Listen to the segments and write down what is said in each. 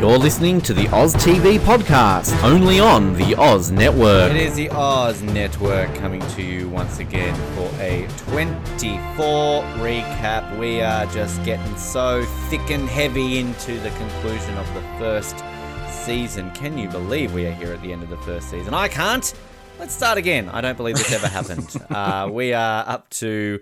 You're listening to the Oz TV podcast, only on the Oz Network. It is the Oz Network coming to you once again for a 24 recap. We are just getting so thick and heavy into the conclusion of the first season. Can you believe we are here at the end of the first season? I can't. Let's start again. I don't believe this ever happened. Uh, we are up to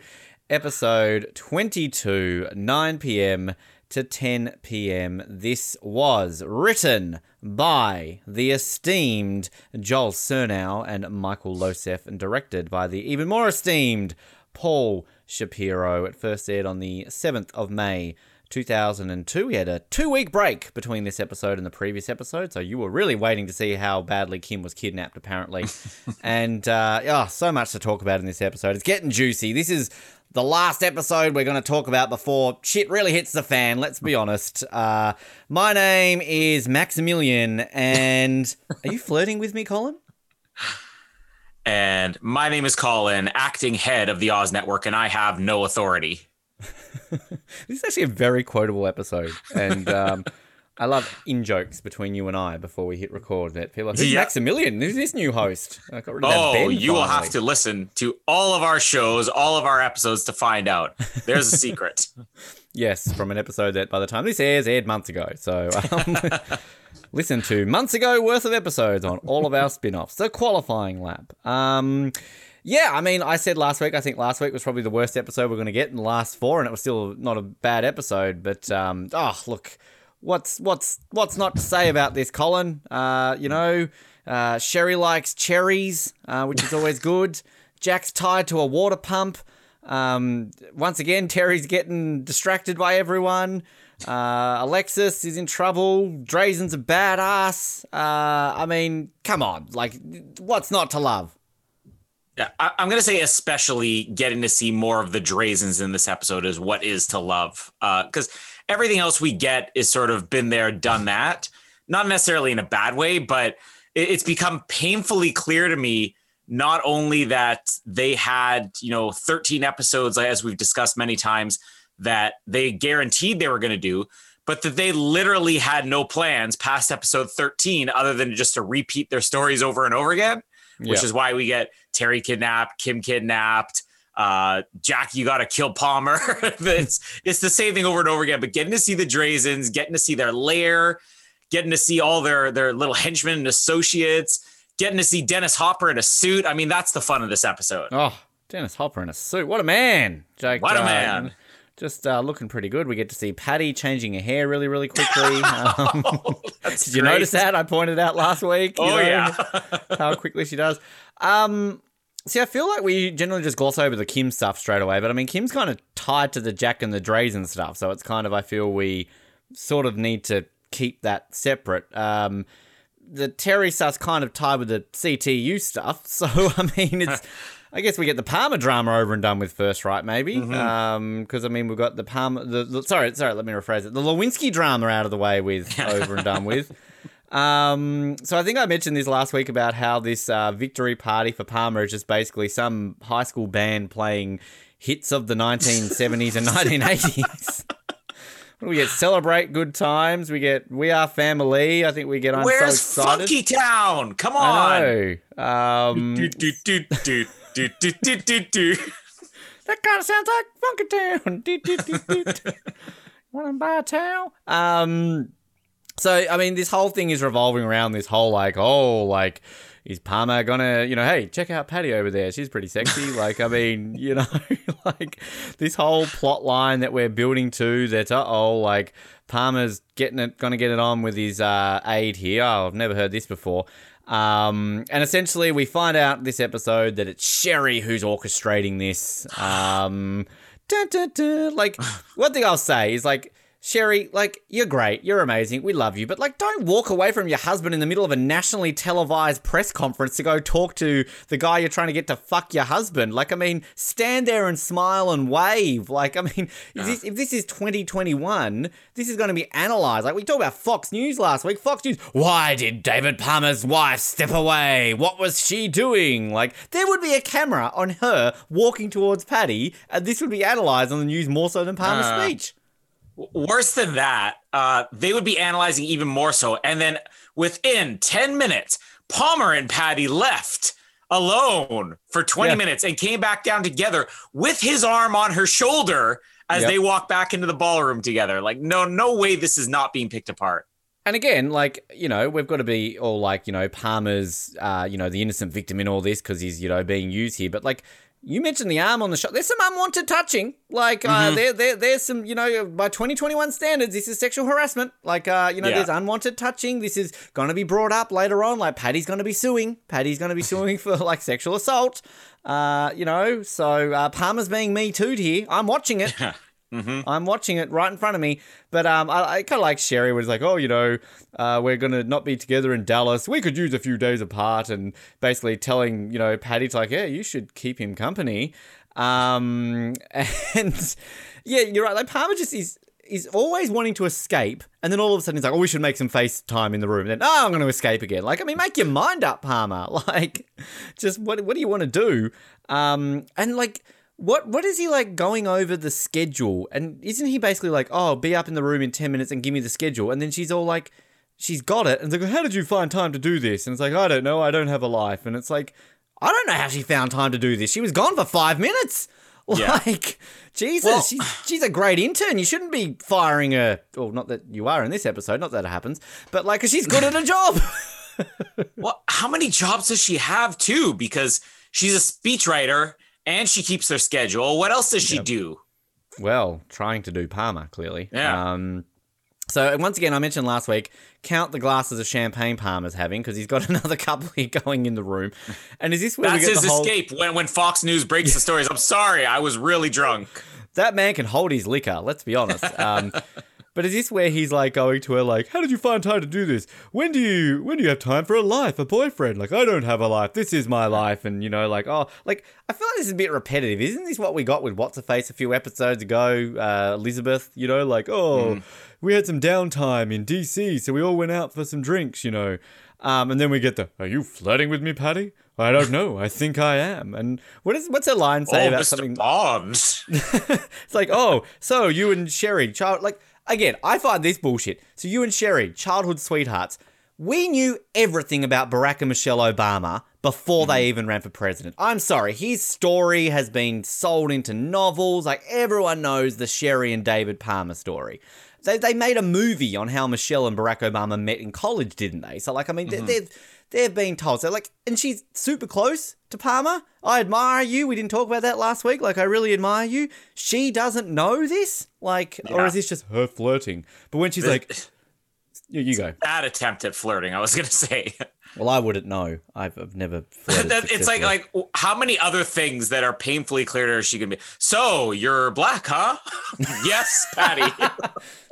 episode 22, 9 p.m to 10 p.m. This was written by the esteemed Joel Surnow and Michael Loceff and directed by the even more esteemed Paul Shapiro. It first aired on the 7th of May 2002. We had a two week break between this episode and the previous episode, so you were really waiting to see how badly Kim was kidnapped, apparently. and uh, oh, so much to talk about in this episode. It's getting juicy. This is the last episode we're going to talk about before shit really hits the fan, let's be honest. Uh, my name is Maximilian, and are you flirting with me, Colin? And my name is Colin, acting head of the Oz Network, and I have no authority. this is actually a very quotable episode, and um, I love in jokes between you and I before we hit record. That people are like, who's yeah. Maximilian? Who's this new host? I got rid of oh, ben you finally. will have to listen to all of our shows, all of our episodes to find out. There's a secret. yes, from an episode that by the time this airs aired months ago. So um, listen to months ago worth of episodes on all of our spin-offs. The qualifying lap. Um, yeah, I mean, I said last week. I think last week was probably the worst episode we're going to get in the last four, and it was still not a bad episode. But um, oh, look what's what's what's not to say about this, Colin? Uh, you know, uh, Sherry likes cherries, uh, which is always good. Jack's tied to a water pump. Um, once again, Teri's getting distracted by everyone. Uh, Alexis is in trouble. Drazen's a badass. Uh, I mean, come on, like, what's not to love? Yeah, I, am gonna say especially getting to see more of the Drazens in this episode is what is to love. Because uh, everything else we get is sort of been there, done that. Not necessarily in a bad way, but it's become painfully clear to me not only that they had you know 13 episodes as we've discussed many times that they guaranteed they were going to do but that they literally had no plans past episode 13 other than just to repeat their stories over and over again which yeah. is why we get Teri kidnapped, Kim kidnapped, uh, Jack, you got to kill Palmer. it's it's the same thing over and over again. But getting to see the Drazens, getting to see their lair, getting to see all their their little henchmen and associates, getting to see Dennis Hopper in a suit. I mean, that's the fun of this episode. Oh, Dennis Hopper in a suit. What a man, Jake. What a man. Just uh, looking pretty good. We get to see Patty changing her hair really, really quickly. Um, oh, did you notice that? I pointed out last week. Oh, know, yeah. how quickly she does. Um, see, I feel like we generally just gloss over the Kim stuff straight away, but I mean, Kim's kind of tied to the Jack and the Drazen stuff. So it's kind of, I feel we sort of need to keep that separate. Um, the Teri stuff's kind of tied with the CTU stuff. So, I mean, it's. I guess we get the Palmer drama over and done with first, right? Maybe, because mm-hmm. um, I mean we've got the Palmer. The, the, sorry, sorry. Let me rephrase it. The Lewinsky drama out of the way with, over and done with. Um, so I think I mentioned this last week about how this uh, victory party for Palmer is just basically some high school band playing hits of the 1970s and 1980s. we get celebrate good times. We get we are family. I think we get I'm Where's so excited. Funky Town? Come on. I know. Um, do, do, do, do, do. That kind of sounds like Funky Town. do, do, do, do. Want to buy a towel? Um, so I mean, this whole thing is revolving around this whole like, oh, like is Palmer gonna, you know, hey, check out Patty over there. She's pretty sexy. like, I mean, you know, like this whole plot line that we're building to that, uh oh, like Palmer's getting it, gonna get it on with his uh, aide here. Oh, I've never heard this before. Um, and essentially, we find out this episode that it's Sherry who's orchestrating this. Um, dun, dun, dun. Like, one thing I'll say is like, Sherry, like, you're great. You're amazing. We love you. But, like, don't walk away from your husband in the middle of a nationally televised press conference to go talk to the guy you're trying to get to fuck your husband. Like, I mean, stand there and smile and wave. Like, I mean, if, this, if this is 2021, this is going to be analysed. Like, we talked about Fox News last week. Fox News, why did David Palmer's wife step away? What was she doing? Like, there would be a camera on her walking towards Patty, and this would be analysed on the news more so than Palmer's Uh. speech. Worse than that, uh, they would be analyzing even more so. And then within 10 minutes, Palmer and Patty left alone for 20 Yeah. minutes and came back down together with his arm on her shoulder as Yep. they walk back into the ballroom together. Like, no, no way this is not being picked apart. And again, like, you know, we've got to be all like, you know, Palmer's, uh, you know, the innocent victim in all this because he's, you know, being used here. But like, you mentioned the arm on the shot. There's some unwanted touching. Like, uh, there, there, there's some, you know, by 2021 standards, this is sexual harassment. Like, uh, you know, Yeah. there's unwanted touching. This is going to be brought up later on. Like, Patty's going to be suing. Patty's going to be suing for like sexual assault. Uh, you know, so uh, Palmer's being me too here. I'm watching it. I'm watching it right in front of me. But um, I, I kind of like Sherry was like, oh, you know, uh, we're gonna not be together in Dallas. We could use a few days apart, and basically telling you know Patty to like, yeah, you should keep him company. Um, and yeah, you're right. Like Palmer just is. Is always wanting to escape, and then all of a sudden he's like, "Oh, we should make some FaceTime in the room." And then, "Oh, I'm going to escape again." Like, I mean, make your mind up, Palmer. Like, just what what do you want to do? Um, and like, what what is he like going over the schedule? And isn't he basically like, oh, be up in the room in ten minutes and give me the schedule? And then she's all like, she's got it, and it's like, how did you find time to do this? And it's like, I don't know, I don't have a life. And it's like, I don't know how she found time to do this. She was gone for five minutes. Yeah. Like, Jesus, Well- she's she's a great intern. You shouldn't be firing her. Well, not that you are in this episode, not that it happens, but like, she's good at a job. Well, how many jobs does she have too? Because she's a speechwriter and she keeps her schedule. What else does she do? Well, trying to do Palmer, clearly. Yeah. Um, so, once again, I mentioned last week, count the glasses of champagne Palmer's having because he's got another couple here going in the room. And is this where That's we get his the whole... escape when, when Fox News breaks the stories. I'm sorry, I was really drunk. That man can hold his liquor, let's be honest. Um, but is this where he's like going to her like, how did you find time to do this? When do you when do you have time for a life, a boyfriend? Like, I don't have a life. This is my life. And you know, like, oh, like I feel like this is a bit repetitive. Isn't this what we got with What's a Face a few episodes ago? Uh, Elizabeth, you know, like, oh, we had some downtime in DC, so we all went out for some drinks, you know. Um, and then we get the, are you flirting with me, Patty? I don't know. I think I am. And what is what's her line say oh, about Mr. something? Bonds. It's like, oh, so you and Sherry, child, like, again, I find this bullshit. So you and Sherry, childhood sweethearts, we knew everything about Barack and Michelle Obama before they mm-hmm. even ran for president. I'm sorry, his story has been sold into novels. Like, everyone knows the Sherry and David Palmer story. They, they made a movie on how Michelle and Barack Obama met in college, didn't they? So, like, I mean, mm-hmm. they- they've, they've been told. So, like, and she's super close to Palmer. I admire you. We didn't talk about that last week. Like, I really admire you. She doesn't know this? Like, or is this just her flirting? But when she's like, you, you go. Bad attempt at flirting, I was going to say. Well, I wouldn't know. I've, I've never it's like like how many other things that are painfully clear to her she can be. So you're black, huh? yes, Patty.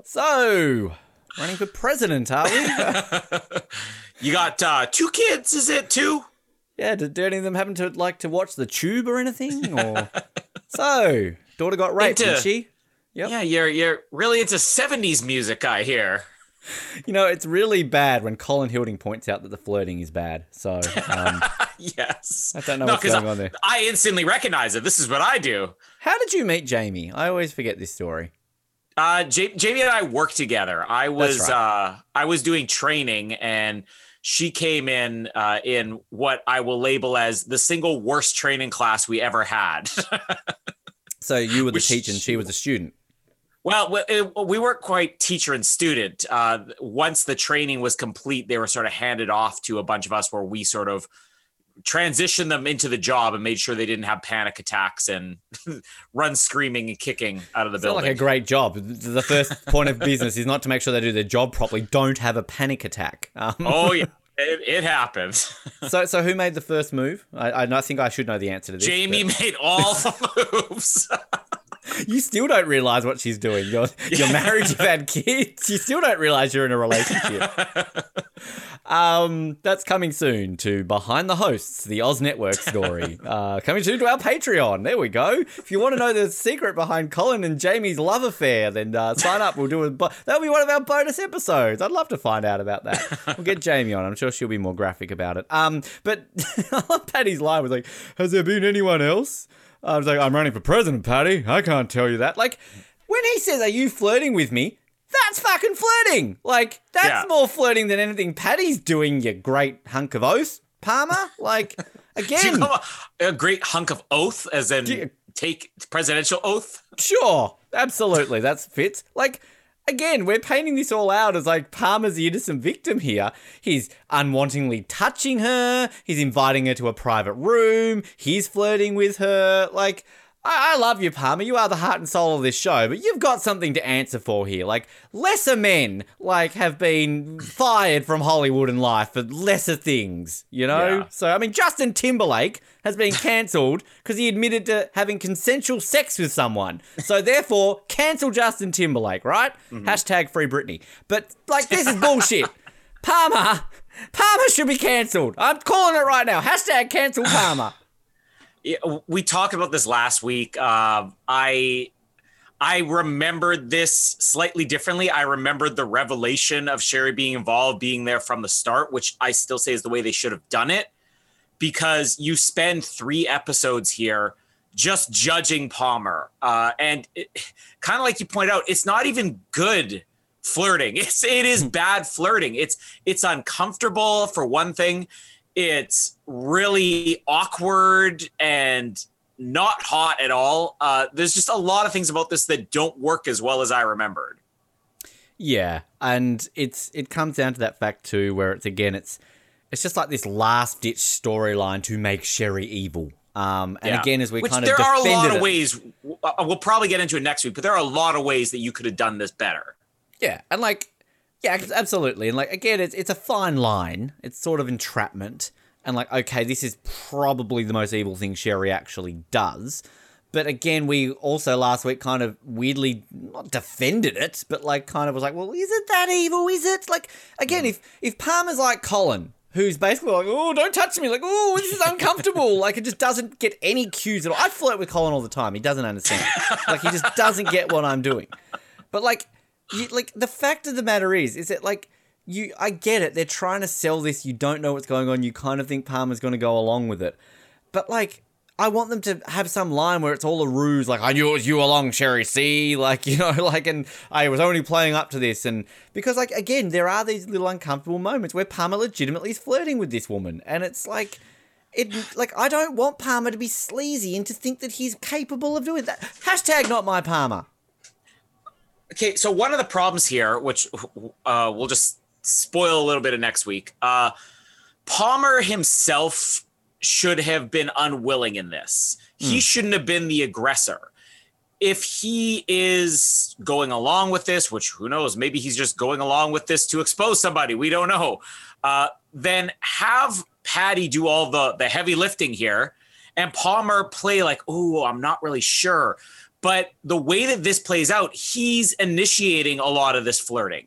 So, running for president, are we? You got uh, two kids, is it two? yeah, do, do any of them happen to like to watch the tube or anything? Or so, daughter got raped, Into- did she? Yep. Yeah, you're you're really into '70s music, I hear. You know, it's really bad when Colin Hilding points out that the flirting is bad. So, um, yes. I don't know No, what's going I, on there. I instantly recognize it. This is what I do. how did you meet Jamie? I always forget this story. Uh, J- Jamie and I worked together. I was right. uh, I was doing training, and she came in uh, in what I will label as the single worst training class we ever had. So you were the teacher and she was a student. well, we- we weren't quite teacher and student. Uh, once the training was complete, they were sort of handed off to a bunch of us, where we sort of transitioned them into the job and made sure they didn't have panic attacks and run screaming and kicking out of the It's building. not like a great job. The first point of business is not to make sure they do their job properly. Don't have a panic attack. Um, oh yeah, it, it happens. so, so who made the first move? I, I think I should know the answer to this. Jamie but made all the moves. You still don't realize what she's doing. You're you're married. You've had kids. You still don't realize you're in a relationship. Um, that's coming soon to Behind the Hosts, the Oz Network story. Uh, coming soon to our Patreon. There we go. If you want to know the secret behind Colin and Jamie's love affair, then uh, sign up. We'll do a. Bo- that'll be one of our bonus episodes. I'd love to find out about that. We'll get Jamie on. I'm sure she'll be more graphic about it. Um, but I love Patty's line was like, "Has there been anyone else?" I was like, "I'm running for president, Patty. I can't tell you that." Like, when he says, "Are you flirting with me?" That's fucking flirting. Like, that's Yeah. more flirting than anything Patty's doing, you great hunk of oath, Palmer. Like, again, call a, a great hunk of oath, as in you- take presidential oath? sure, absolutely, that's fits. Like, again, we're painting this all out as like Palmer's the innocent victim here. He's unwantingly touching her, he's inviting her to a private room, he's flirting with her. Like, I, I love you, Palmer. You are the heart and soul of this show, but you've got something to answer for here. Like, lesser men, like, have been fired from Hollywood and life for lesser things, you know? Yeah. So, I mean, Justin Timberlake has been cancelled because he admitted to having consensual sex with someone. So, therefore, cancel Justin Timberlake, right? Mm-hmm. Hashtag free Britney. But, like, this is bullshit. Palmer, Palmer should be cancelled. I'm calling it right now. Hashtag cancel Palmer. We talked about this last week. Uh, I I remembered this slightly differently. I remembered the revelation of Sherry being involved, being there from the start, which I still say is the way they should have done it, because you spend three episodes here just judging Palmer, uh, and kind of like you point out, it's not even good flirting. It's it is bad flirting. It's it's uncomfortable for one thing. It's really awkward and not hot at all. Uh, there's just a lot of things about this that don't work as well as I remembered. Yeah, and it's it comes down to that fact too, where it's again, it's it's just like this last ditch storyline to make Sherry evil. Um, and Yeah. again, as we Which kind of there are a lot of it- ways. uh, We'll probably get into it next week, but there are a lot of ways that you could have done this better. Yeah, and like, yeah, absolutely, and like again, it's it's a fine line. It's sort of entrapment, and like, okay, this is probably the most evil thing Sherry actually does. But again, we also last week kind of weirdly not defended it, but like kind of was like, well, is it that evil? Is it like again, if if Palmer's like Colin, who's basically like, oh, don't touch me, like, oh, this is uncomfortable, like it just doesn't get any cues at all. I flirt with Colin all the time. He doesn't understand. like he just doesn't get what I'm doing. But like, you, like the fact of the matter is, is that like you, I get it. They're trying to sell this. You don't know what's going on. You kind of think Palmer's going to go along with it, but like. I want them to have some line where it's all a ruse, like I knew it was you along, Sherry C. Like you know, like and I was only playing up to this, and because like again, there are these little uncomfortable moments where Palmer legitimately is flirting with this woman, and it's like, it like I don't want Palmer to be sleazy and to think that he's capable of doing that. Hashtag not my Palmer. Okay, so one of the problems here, which uh, we'll just spoil a little bit of next week, uh, Palmer himself should have been unwilling in this. He shouldn't have been the aggressor. If he is going along with this, which who knows, maybe he's just going along with this to expose somebody, we don't know. Uh, then have Patty do all the the heavy lifting here, and Palmer play like, oh, I'm not really sure. But the way that this plays out, he's initiating a lot of this flirting.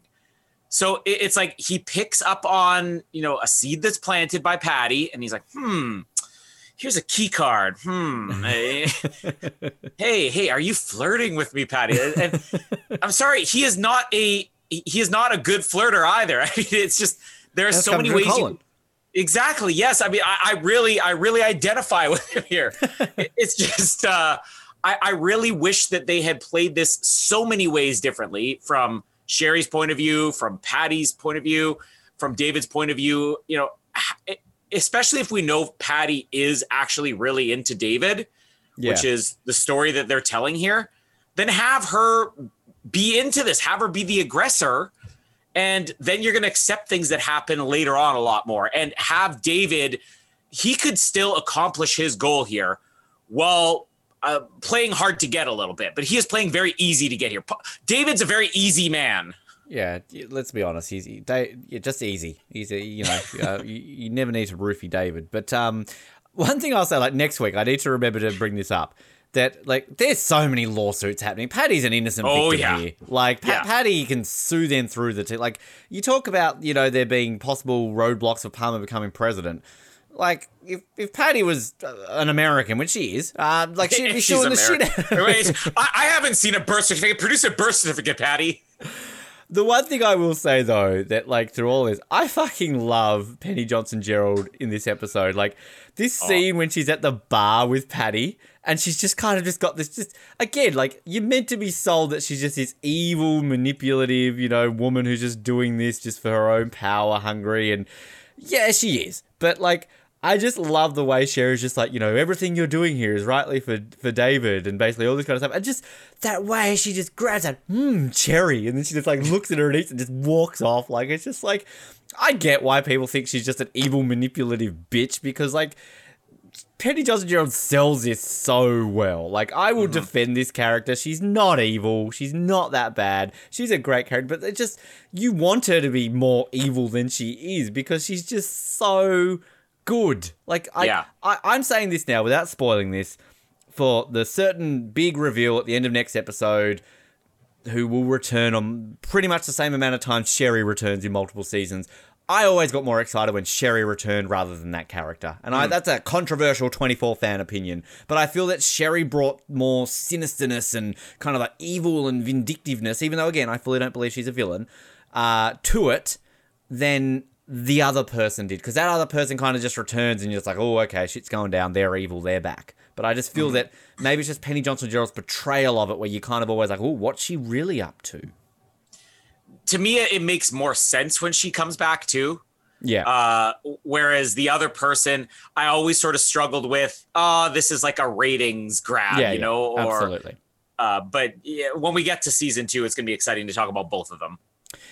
So it's like he picks up on, you know, a seed that's planted by Patty, and he's like, hmm, here's a key card. Hmm. Hey, hey, hey, are you flirting with me, Patty? And, I'm sorry, he is not a he is not a good flirter either. I mean, it's just there are That's so many ways. You, exactly. Yes. I mean, I, I really, I really identify with him here. It's just, uh, I, I really wish that they had played this so many ways differently from Sherry's point of view, from Patty's point of view, from David's point of view. You know, especially if we know Patty is actually really into David, Yeah. which is the story that they're telling here, then have her be into this, have her be the aggressor. And then you're going to accept things that happen later on a lot more and have David, he could still accomplish his goal here while uh, playing hard to get a little bit, but he is playing very easy to get here. David's a very easy man. Yeah, let's be honest. He's he, just easy. He's a, you know uh, you, you, never need to roofie David. But um, one thing I'll say, like next week, I need to remember to bring this up. That like there's so many lawsuits happening. Patty's an innocent oh, victim yeah. here. Like pa- yeah. Patty can sue them through the t- like you talk about you know there being possible roadblocks of Palmer becoming president like if, if Patty was uh, an American, which she is, uh, like she'd be the shit out. Wait, I, I haven't seen a birth certificate. Produce a birth certificate, Patty. The one thing I will say though, that like through all this, I fucking love Penny Johnson Jerald in this episode. Like this oh. scene when she's at the bar with Patty and she's just kind of just got this just again, like you're meant to be sold that she's just this evil, manipulative, you know, woman who's just doing this just for her own power hungry and yeah, she is. But like I just love the way Sherry's just like, you know, everything you're doing here is rightly for for David and basically all this kind of stuff. And just that way she just grabs that, hmm, cherry. And then she just like looks at her and eats and just walks off. Like, it's just like, I get why people think she's just an evil, manipulative bitch because, like, Penny Johnson Jerald sells this so well. Like, I will mm-hmm. defend this character. She's not evil. She's not that bad. She's a great character, but it just, you want her to be more evil than she is because she's just so good. Like I, yeah. I I'm saying this now without spoiling this for the certain big reveal at the end of next episode who will return on pretty much the same amount of time Sherry returns in multiple seasons. I always got more excited when Sherry returned rather than that character. And I, mm. that's a controversial 24 fan opinion. But I feel that Sherry brought more sinisterness and kind of like evil and vindictiveness, even though, again, I fully don't believe she's a villain, uh, to it than the other person did because that other person kind of just returns and you're just like, oh, okay, shit's going down. They're evil. They're back. But I just feel mm. that maybe it's just Penny Johnson Jerald's portrayal of it where you're kind of always like, oh, what's she really up to? To me, it makes more sense when she comes back too. Yeah. Uh, whereas the other person, I always sort of struggled with, oh, this is like a ratings grab, yeah, you yeah, know? Or, absolutely. Uh, but yeah, when we get to season two, it's going to be exciting to talk about both of them.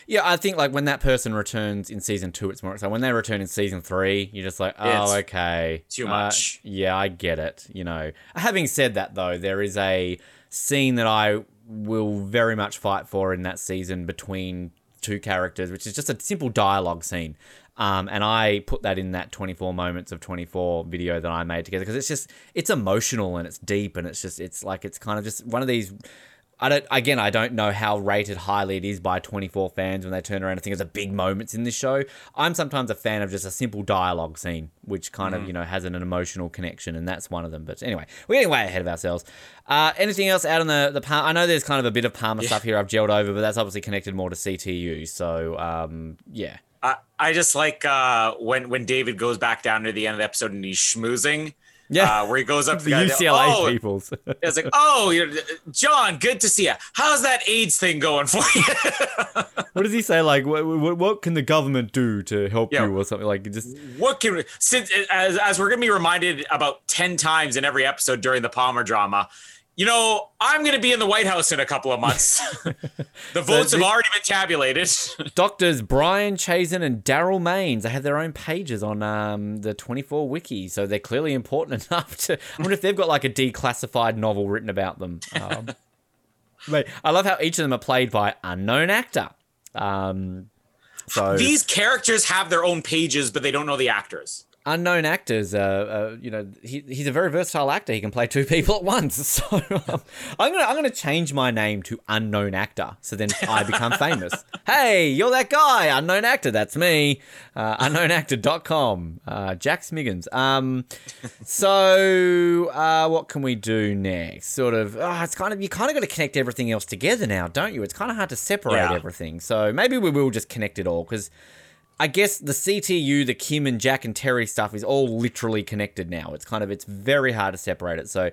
Yeah, I think like when that person returns in season two, it's more exciting. When they return in season three, you're just like, oh, it's okay, too uh, much. Uh, yeah, I get it. You know. Having said that, though, there is a scene that I will very much fight for in that season between two characters, which is just a simple dialogue scene. Um, and I put that in that 24 moments of 24 video that I made together because it's just it's emotional and it's deep and it's just it's like it's kind of just one of these I don't. Again, I don't know how rated highly it is by 24 fans when they turn around and think it's a big moments in this show. I'm sometimes a fan of just a simple dialogue scene, which kind mm. of you know has an, an, emotional connection, and that's one of them. But anyway, we're getting way ahead of ourselves. Uh, anything else out on the the Palmer? I know there's kind of a bit of Palmer yeah. stuff here I've gelled over, but that's obviously connected more to CTU. So um, yeah. I, I just like uh, when when David goes back down to the end of the episod and he's schmoozing yeah, uh, where he goes up to the, the UCLA oh, peoples. it's like, oh, John, good to see you. How's that AIDS thing going for you? what does he say? Like, what, what, what can the government do to help yeah. you, or something like? Just what can since as as we're gonna be reminded about ten times in every episode during the Palmer drama you know, I'm going to be in the White House in a couple of months. the votes so have already been tabulated. doctors Brian Chazen and Daryl Maines, they have their own pages on um, the 24 wiki, so they're clearly important enough to. I wonder if they've got like a declassified novel written about them. Um, I love how each of them are played by unknown actor. Um, so these characters have their own pages, but they don't know the actors unknown actors. Uh, uh, you know, he, he's a very versatile actor. He can play two people at once. So um, I'm gonna I'm gonna change my name to unknown actor. So then I become famous. Hey, you're that guy, unknown actor. That's me. Uh, unknownactor.com. Uh, Jack Smiggins. Um, so uh, what can we do next? Sort of. Oh, it's kind of you kind of got to connect everything else together now, don't you? It's kind of hard to separate yeah. everything. So maybe we will just connect it all because I guess the CTU, the Kim and Jack and Teri stuff is all literally connected now. It's kind of it's very hard to separate it. So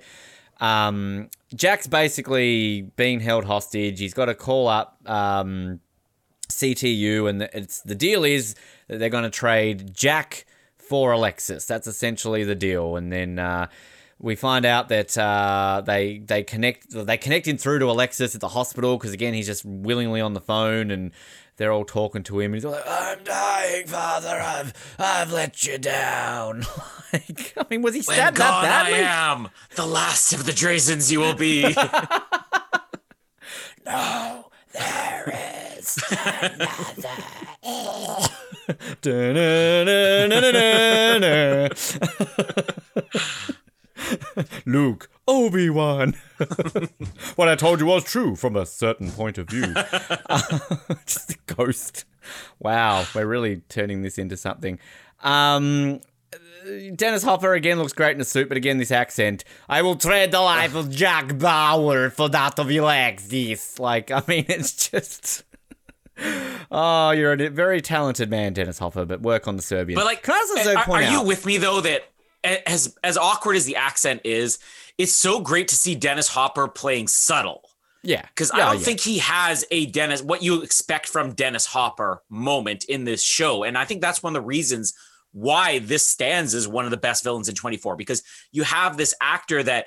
um, Jack's basically being held hostage. He's got to call up um, CTU, and the, it's the deal is that they're going to trade Jack for Alexis. That's essentially the deal, and then. Uh, we find out that uh, they they connect they connect him through to Alexis at the hospital because again he's just willingly on the phone and they're all talking to him and he's like I'm dying father. I've I've let you down. Like I mean was he stabbed when that gone I am the last of the Drazens you will be. no there is another Luke, Obi Wan. what I told you was true from a certain point of view. just a ghost. Wow, we're really turning this into something. Um, Dennis Hopper again looks great in a suit, but again, this accent. I will trade the life of Jack Bauer for that of Alexis. Like, I mean, it's just. Oh, you're a very talented man, Dennis Hopper, but work on the Serbian. But like, can I also are, point are out? you with me though that as as awkward as the accent is, it's so great to see Dennis Hopper playing subtle. yeah, Because Yeah, I don't yeah. think he has a Dennis, what you expect from Dennis Hopper moment in this show. And I think that's one of the reasons why this stands as one of the best villains in 24, because you have this actor that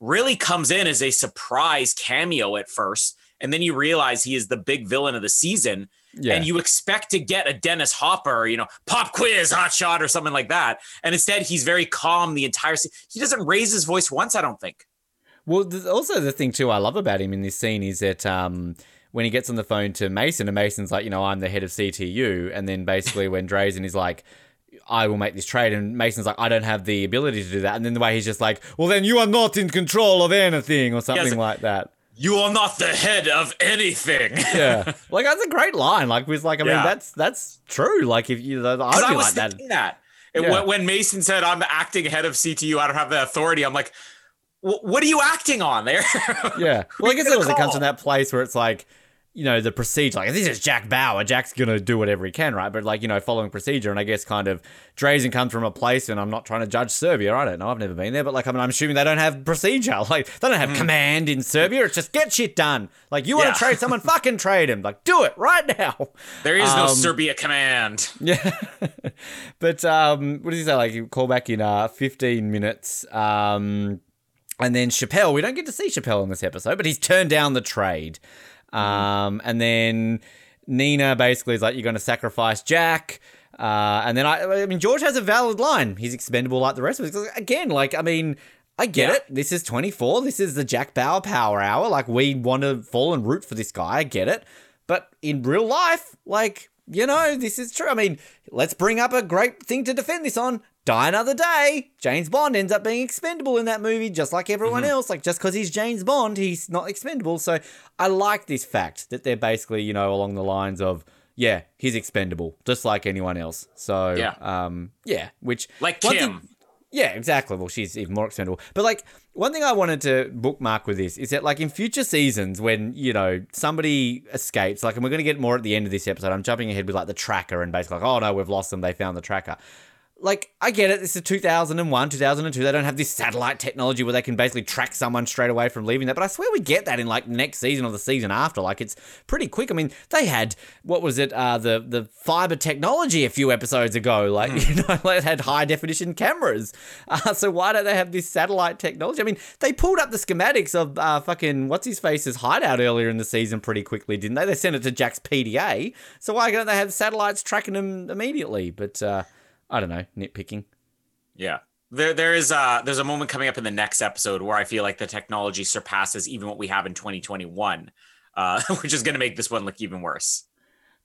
really comes in as a surprise cameo at first. And then you realize he is the big villain of the season. Yeah. And you expect to get a Dennis Hopper, you know, pop quiz, hot shot, or something like that. And instead, he's very calm the entire scene. He doesn't raise his voice once, I don't think. Well, also the thing too I love about him in this scene is that um, when he gets on the phone to Mason, and Mason's like, you know, I'm the head of CTU, and then basically when Drazen is like. I will make this trade, and Mason's like, I don't have the ability to do that. And then the way he's just like, well, then you are not in control of anything, or something Yes. like that. You are not the head of anything. Yeah, like that's a great line. Like, with like, I mean, that's that's true. Like, if you, I'd Because be I was like that. thinking that. And Yeah. when, when Mason said, I'm acting head of CTU, I don't have the authority, I'm like, what are you acting on there? Yeah. Well, I guess gonna it comes call? from that place where it's like, you know, the procedure. Like, this is Jack Bauer. Jack's going to do whatever he can, right? But, like, you know, following procedure. And I guess kind of Drazen comes from a place, and I'm not trying to judge Serbia. I don't know. I've never been there. But, like, I mean, I'm assuming they don't have procedure. Like, they don't have command in Serbia. It's just get shit done. Like, you want Yeah. to trade someone, fucking trade him. Like, do it right now. there is no Um, Serbia command. Yeah. but um, what does he say? Like, you call back in uh, 15 minutes. Um, and then Chappelle, we don't get to see Chappelle in this episode, but he's turned down the trade. Um, and then Nina basically is like, you're going to sacrifice Jack. Uh, and then I, I mean, George has a valid line. He's expendable like the rest of us. Again, like, I mean, I get Yeah. it. This is 24. This is the Jack Bauer power hour. Like, we want to fall and root for this guy. I get it. But in real life, like, you know, this is true. I mean, let's bring up a great thing to defend this on. Die Another Day. James Bond ends up being expendable in that movie, just like everyone else. Like, just because he's James Bond, he's not expendable. So I like this fact that they're basically, you know, along the lines of, yeah, he's expendable, just like anyone else. So, Yeah. um, yeah, which Like Kim. thing- yeah, exactly. Well, she's even more expendable. But like one thing I wanted to bookmark with this is that like in future seasons when, you know, somebody escapes, like and we're gonna get more at the end of this episode. I'm jumping ahead with like the tracker and basically like, oh no, we've lost them, they found the tracker. Like, I get it. This is 2001, 2002. They don't have this satellite technology where they can basically track someone straight away from leaving that. But I swear we get that in like next season or the season after. Like, it's pretty quick. I mean, they had what was it? Uh, the the fiber technology a few episodes ago. Like, you know, they had high definition cameras. Uh, so why don't they have this satellite technology? I mean, they pulled up the schematics of uh, fucking what's his face's hideout earlier in the season pretty quickly, didn't they? They sent it to Jack's PDA. So why don't they have satellites tracking them immediately? But uh, I don't know, nitpicking. Yeah. There, there is a there's a moment coming up in the next episode where I feel like the technology surpasses even what we have in 2021, uh, which is going to make this one look even worse.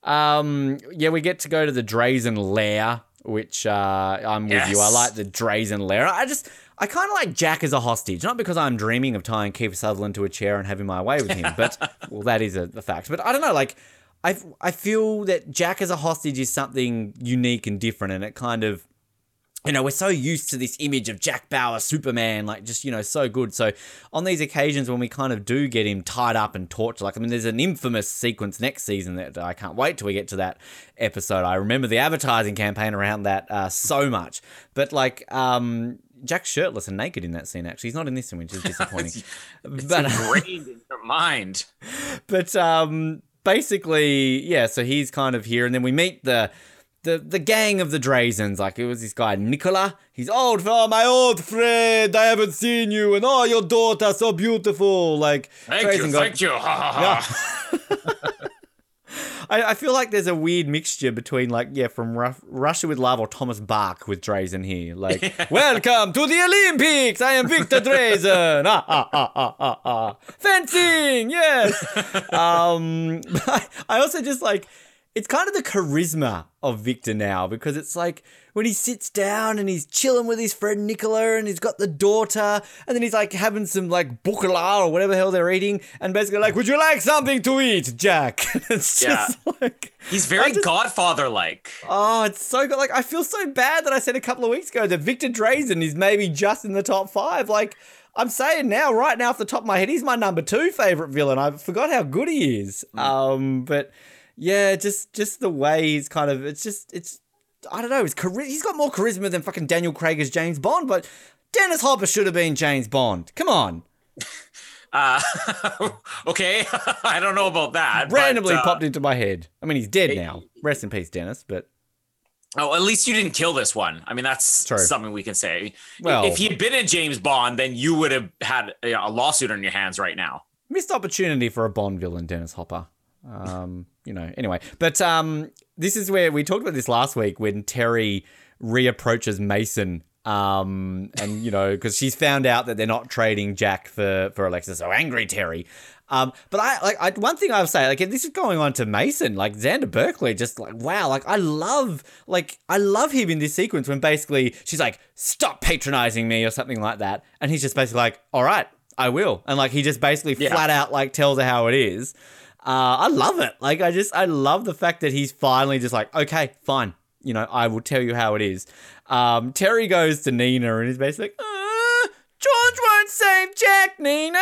Um, yeah, we get to go to the Drazen lair, which uh, I'm with you. I like the Drazen lair. I just, I kind of like Jack as a hostage, not because I'm dreaming of tying Keith Sutherland to a chair and having my way with him, but well, that is a, a fact. But I don't know, like. I, I feel that Jack as a hostage is something unique and different, and it kind of you know, we're so used to this image of Jack Bauer, Superman, like just, you know, so good. So on these occasions when we kind of do get him tied up and tortured, like, I mean, there's an infamous sequence next season that I can't wait till we get to that episode. I remember the advertising campaign around that uh, so much. But like, um, Jack's shirtless and naked in that scene, actually. He's not in this one, which is disappointing. It's but, ingrained in your mind. but um, basically, yeah. So he's kind of here, and then we meet the the the gang of the Drazens. Like it was this guy Nicola. He's old, oh, my old friend. I haven't seen you, and oh, your daughter so beautiful. Like thank Drazen you, got, thank you. ha ha yeah. I, I, feel like there's a weird mixture between like yeah from Ru- Russia with Love or Thomas Bach with Drazen here. Like welcome to the Olympics. I am Victor Drazen. ah, ah, ah, ah, ah, ah. Fencing, yes. um, I also just like it's kind of the charisma of Victor now because it's like when he sits down and he's chilling with his friend Nicola and he's got the daughter and then he's like having some like bukala or whatever the hell they're eating and basically like, would you like something to eat, Jack? it's just yeah. like he's very just, Godfather like. Oh, it's so good. Like I feel so bad that I said a couple of weeks ago that Victor Drazen is maybe just in the top five. Like I'm saying now, right now, off the top of my head, he's my number two favorite villain. I forgot how good he is. Mm. Um, but yeah, just just the way he's kind of it's just it's I don't know. His chari- he's got more charisma than fucking Daniel Craig as James Bond, but Dennis Hopper should have been James Bond. Come on. Uh, okay, I don't know about that. Randomly but, uh, popped into my head. I mean, he's dead it, now. Rest in peace, Dennis. But oh, at least you didn't kill this one. I mean, that's True. something we can say. Well, if he had been in James Bond, then you would have had a lawsuit on your hands right now. Missed opportunity for a Bond villain, Dennis Hopper. Um, you know, anyway, but um, this is where we talked about this last week when Teri reapproaches Mason. Um, and you know, because she's found out that they're not trading Jack for for Alexa, so angry Teri. Um, but I like I, one thing I'll say, like this is going on to Mason, like Xander Berkeley, just like wow, like I love, like I love him in this sequence when basically she's like, "Stop patronizing me" or something like that, and he's just basically like, "All right, I will," and like he just basically yeah. flat out like tells her how it is. Uh, I love it. Like, I just, I love the fact that he's finally just like, okay, fine. You know, I will tell you how it is. Um, Teri goes to Nina and he's basically like, uh, George won't save Jack, Nina.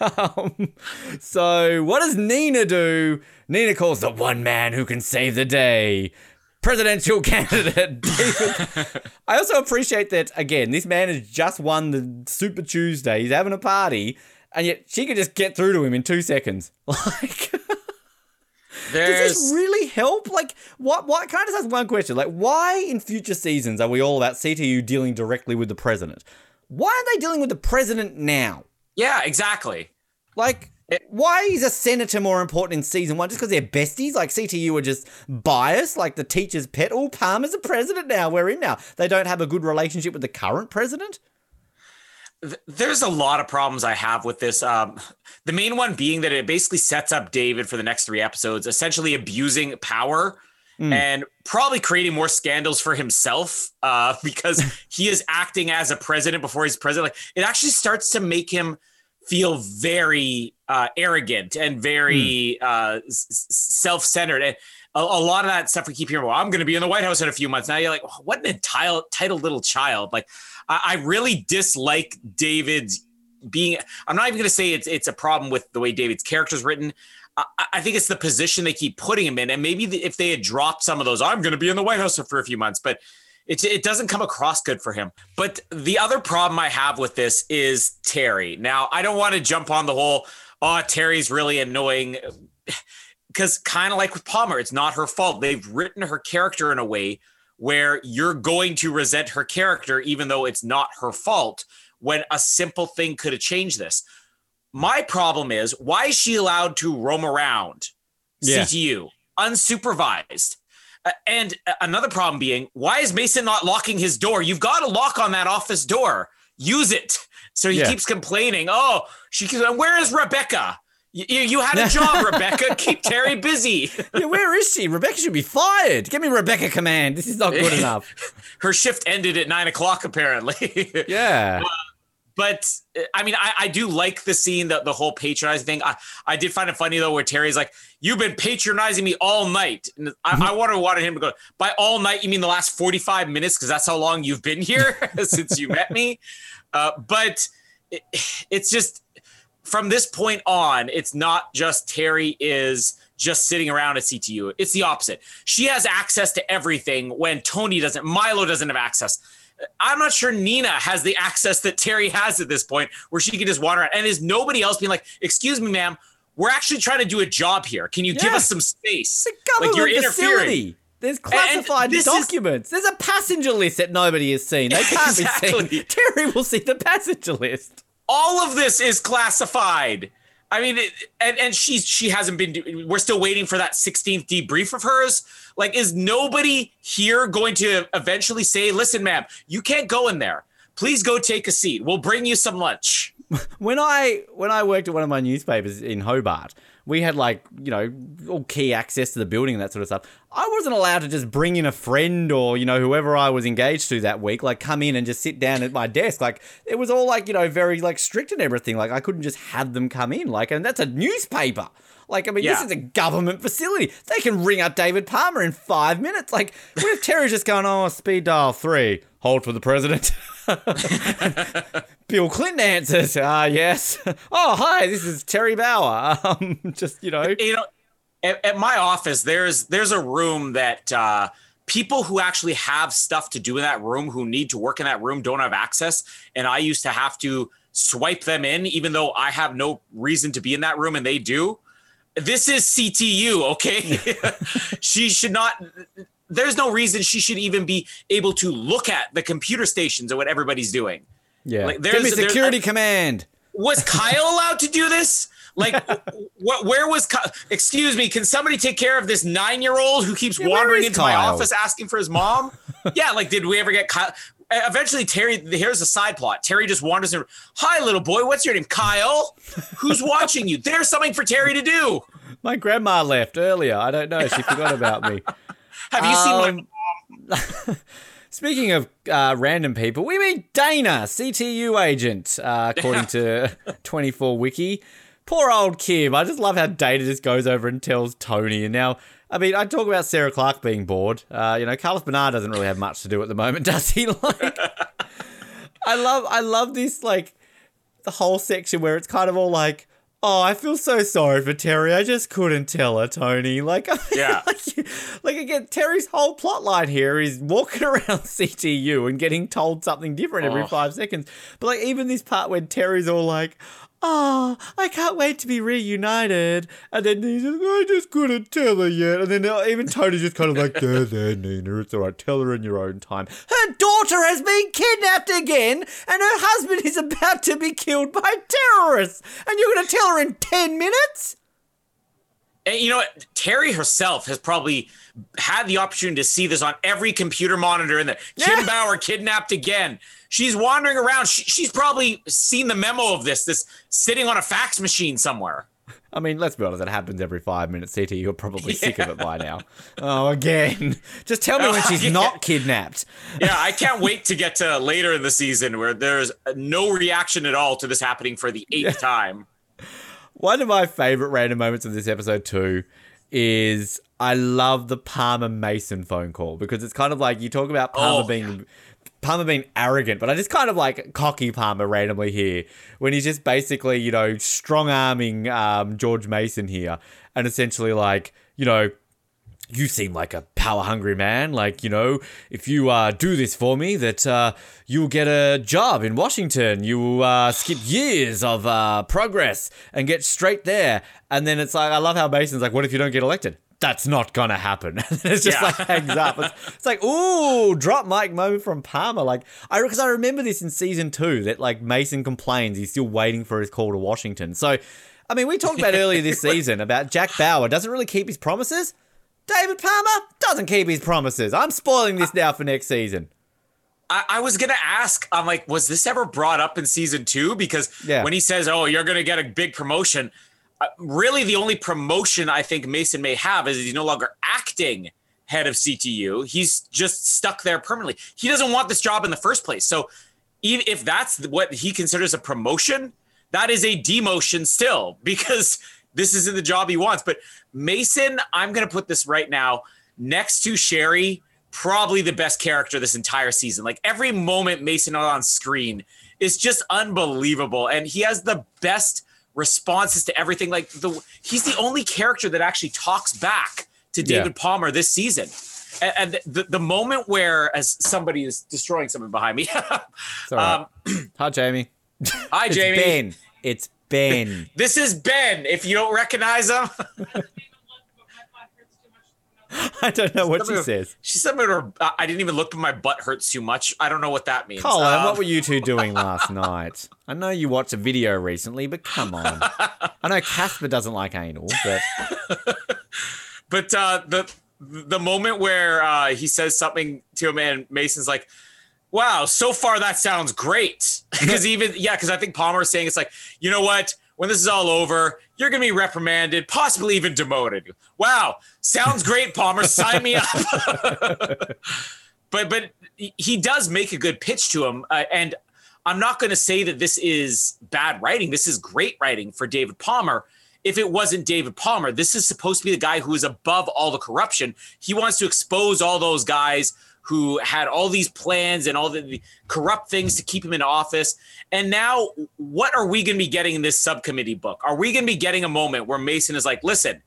um, so, what does Nina do? Nina calls the one man who can save the day. Presidential candidate David. I also appreciate that again. This man has just won the Super Tuesday. He's having a party, and yet she could just get through to him in two seconds. Like, There's... does this really help? Like, what? What? Can I just ask one question? Like, why in future seasons are we all about CTU dealing directly with the president? Why are they dealing with the president now? Yeah, exactly. Like, it, why is a senator more important in season one? Just because they're besties? Like CTU are just biased, like the teacher's pet. Oh, Palmer's a president now. We're in now. They don't have a good relationship with the current president there's a lot of problems I have with this. Um, the main one being that it basically sets up David for the next three episodes, essentially abusing power mm. and probably creating more scandals for himself uh, because he is acting as a president before he's president. Like it actually starts to make him feel very uh, arrogant and very mm. uh, s- self-centered. And a, a, lot of that stuff we keep hearing. Well, I'm going to be in the White House in a few months. Now you're like, what an entitled, entitled little child. Like I, I really dislike David's being. I'm not even going to say it's it's a problem with the way David's character is written. I, I, think it's the position they keep putting him in, and maybe the, if they had dropped some of those, I'm going to be in the White House for a few months, but it, it doesn't come across good for him. But the other problem I have with this is Teri. Now, I don't want to jump on the whole, oh, Teri's really annoying. Because kind of like with Palmer, it's not her fault. They've written her character in a way where you're going to resent her character, even though it's not her fault, when a simple thing could have changed this. My problem is why is she allowed to roam around yeah. CTU unsupervised? Uh, and another problem being, why is Mason not locking his door? You've got a lock on that office door. Use it. So he yeah. keeps complaining. Oh, she keeps. Where is Rebecca? You, you had a job, Rebecca. Keep Teri busy. yeah, where is she? Rebecca should be fired. Give me Rebecca command. This is not good enough. Her shift ended at nine o'clock, apparently. Yeah. Uh, but I mean, I, I do like the scene, the, the whole patronizing thing. I, I did find it funny though, where Teri's like, "You've been patronizing me all night." And I, I wanted wanted him to go by all night. You mean the last forty five minutes? Because that's how long you've been here since you met me. Uh, but it, it's just from this point on, it's not just Teri is just sitting around at CTU. It's the opposite. She has access to everything when Tony doesn't, Milo doesn't have access. I'm not sure Nina has the access that Teri has at this point where she can just wander around. And is nobody else being like, excuse me, ma'am, we're actually trying to do a job here. Can you yeah. give us some space? It's a government like you're facility. There's classified documents. Is... There's a passenger list that nobody has seen. They can't exactly. be seen. Teri will see the passenger list. All of this is classified. I mean, it, and and she's she hasn't been. We're still waiting for that 16th debrief of hers. Like, is nobody here going to eventually say, "Listen, ma'am, you can't go in there. Please go take a seat. We'll bring you some lunch." When I when I worked at one of my newspapers in Hobart, we had like you know all key access to the building and that sort of stuff i wasn't allowed to just bring in a friend or you know whoever i was engaged to that week like come in and just sit down at my desk like it was all like you know very like strict and everything like i couldn't just have them come in like and that's a newspaper like, I mean, yeah. this is a government facility. They can ring up David Palmer in five minutes. Like, what if Teri's just going, oh, speed dial three, hold for the president? Bill Clinton answers, ah, uh, yes. Oh, hi, this is Teri Bauer. Um, just, you know. You know, at, at, my office, there's there's a room that uh, people who actually have stuff to do in that room, who need to work in that room, don't have access. And I used to have to swipe them in, even though I have no reason to be in that room and they do. This is CTU, okay? she should not there's no reason she should even be able to look at the computer stations and what everybody's doing. Yeah. Like, Give me security command. Was Kyle allowed to do this? Like, what? Where was? Kyle? Excuse me. Can somebody take care of this nine-year-old who keeps yeah, wandering into Kyle? my office asking for his mom? yeah. Like, did we ever get Kyle? Eventually, Teri. Here's a side plot. Teri just wanders in. Hi, little boy. What's your name? Kyle. Who's watching you? There's something for Teri to do. My grandma left earlier. I don't know. She forgot about me. Have you um, seen my um, Speaking of uh, random people, we meet Dana, CTU agent, uh, according to 24 Wiki. Poor old Kim. I just love how Dana just goes over and tells Tony. And now, I mean, I talk about Sarah Clarke being bored. Uh, you know, Carlos Bernard doesn't really have much to do at the moment, does he? Like, I love, I love this like the whole section where it's kind of all like, Oh, I feel so sorry for Teri. I just couldn't tell her, Tony. Like, yeah, like, like again, Teri's whole plot line here is walking around CTU and getting told something different every oh. five seconds. But like, even this part when Teri's all like, oh, I can't wait to be reunited. And then he's like, I just couldn't tell her yet. And then uh, even Tony's just kind of like, there, there, Nina, it's all right. Tell her in your own time. Her daughter has been kidnapped again, and her husband is about to be killed by terrorists. And you're going to tell her in 10 minutes? And you know what? Teri herself has probably had the opportunity to see this on every computer monitor in there. Kim yeah. Bauer kidnapped again. She's wandering around. She, she's probably seen the memo of this, this sitting on a fax machine somewhere. I mean, let's be honest, it happens every five minutes. CT, you're probably yeah. sick of it by now. Oh, again. Just tell me when she's yeah. not kidnapped. yeah, I can't wait to get to later in the season where there's no reaction at all to this happening for the eighth time. One of my favorite random moments of this episode, too, is I love the Palmer Mason phone call because it's kind of like you talk about Palmer oh, being Palmer being arrogant, but I just kind of like cocky Palmer randomly here when he's just basically, you know, strong arming um, George Mason here and essentially like, you know, you seem like a power hungry man. Like, you know, if you uh, do this for me, that uh, you'll get a job in Washington. You uh, skip years of uh, progress and get straight there. And then it's like, I love how Mason's like, what if you don't get elected? that's not gonna happen. it's just yeah. like hangs up. It's, it's, like, ooh, drop mic moment from Palmer. Like, I because I remember this in season two that like Mason complains he's still waiting for his call to Washington. So, I mean, we talked about earlier this season about Jack Bauer doesn't really keep his promises. David Palmer doesn't keep his promises. I'm spoiling this now for next season. I, I was gonna ask. I'm like, was this ever brought up in season two? Because yeah. when he says, "Oh, you're gonna get a big promotion," Uh, really the only promotion I think Mason may have is he's no longer acting head of CTU. He's just stuck there permanently. He doesn't want this job in the first place. So even if that's what he considers a promotion, that is a demotion still because this isn't the job he wants. But Mason, I'm going to put this right now next to Sherry, probably the best character this entire season. Like every moment Mason on screen is just unbelievable. And he has the best responses to everything. Like the he's the only character that actually talks back to David yeah. Palmer this season. And, and the, the moment where as somebody is destroying something behind me. um, Hi Jamie. Hi Jamie. it's. Ben. It's Ben. this is Ben. If you don't recognize him. I don't know what she says. She said, her, I didn't even look, but my butt hurts too much. I don't know what that means. Colin, um, what were you two doing last night? I know you watched a video recently, but come on. I know Casper doesn't like anal, but. but uh, the the moment where uh, he says something to him and Mason's like, wow, so far that sounds great. Because even, yeah, because I think Palmer is saying it's like, you know what? When this is all over, you're going to be reprimanded, possibly even demoted. Wow, sounds great, Palmer. Sign me up. but but he does make a good pitch to him, uh, and I'm not going to say that this is bad writing. This is great writing for David Palmer. If it wasn't David Palmer, this is supposed to be the guy who is above all the corruption. He wants to expose all those guys who had all these plans and all the, the corrupt things to keep him in office. And now, what are we going to be getting in this subcommittee book? Are we going to be getting a moment where Mason is like, listen,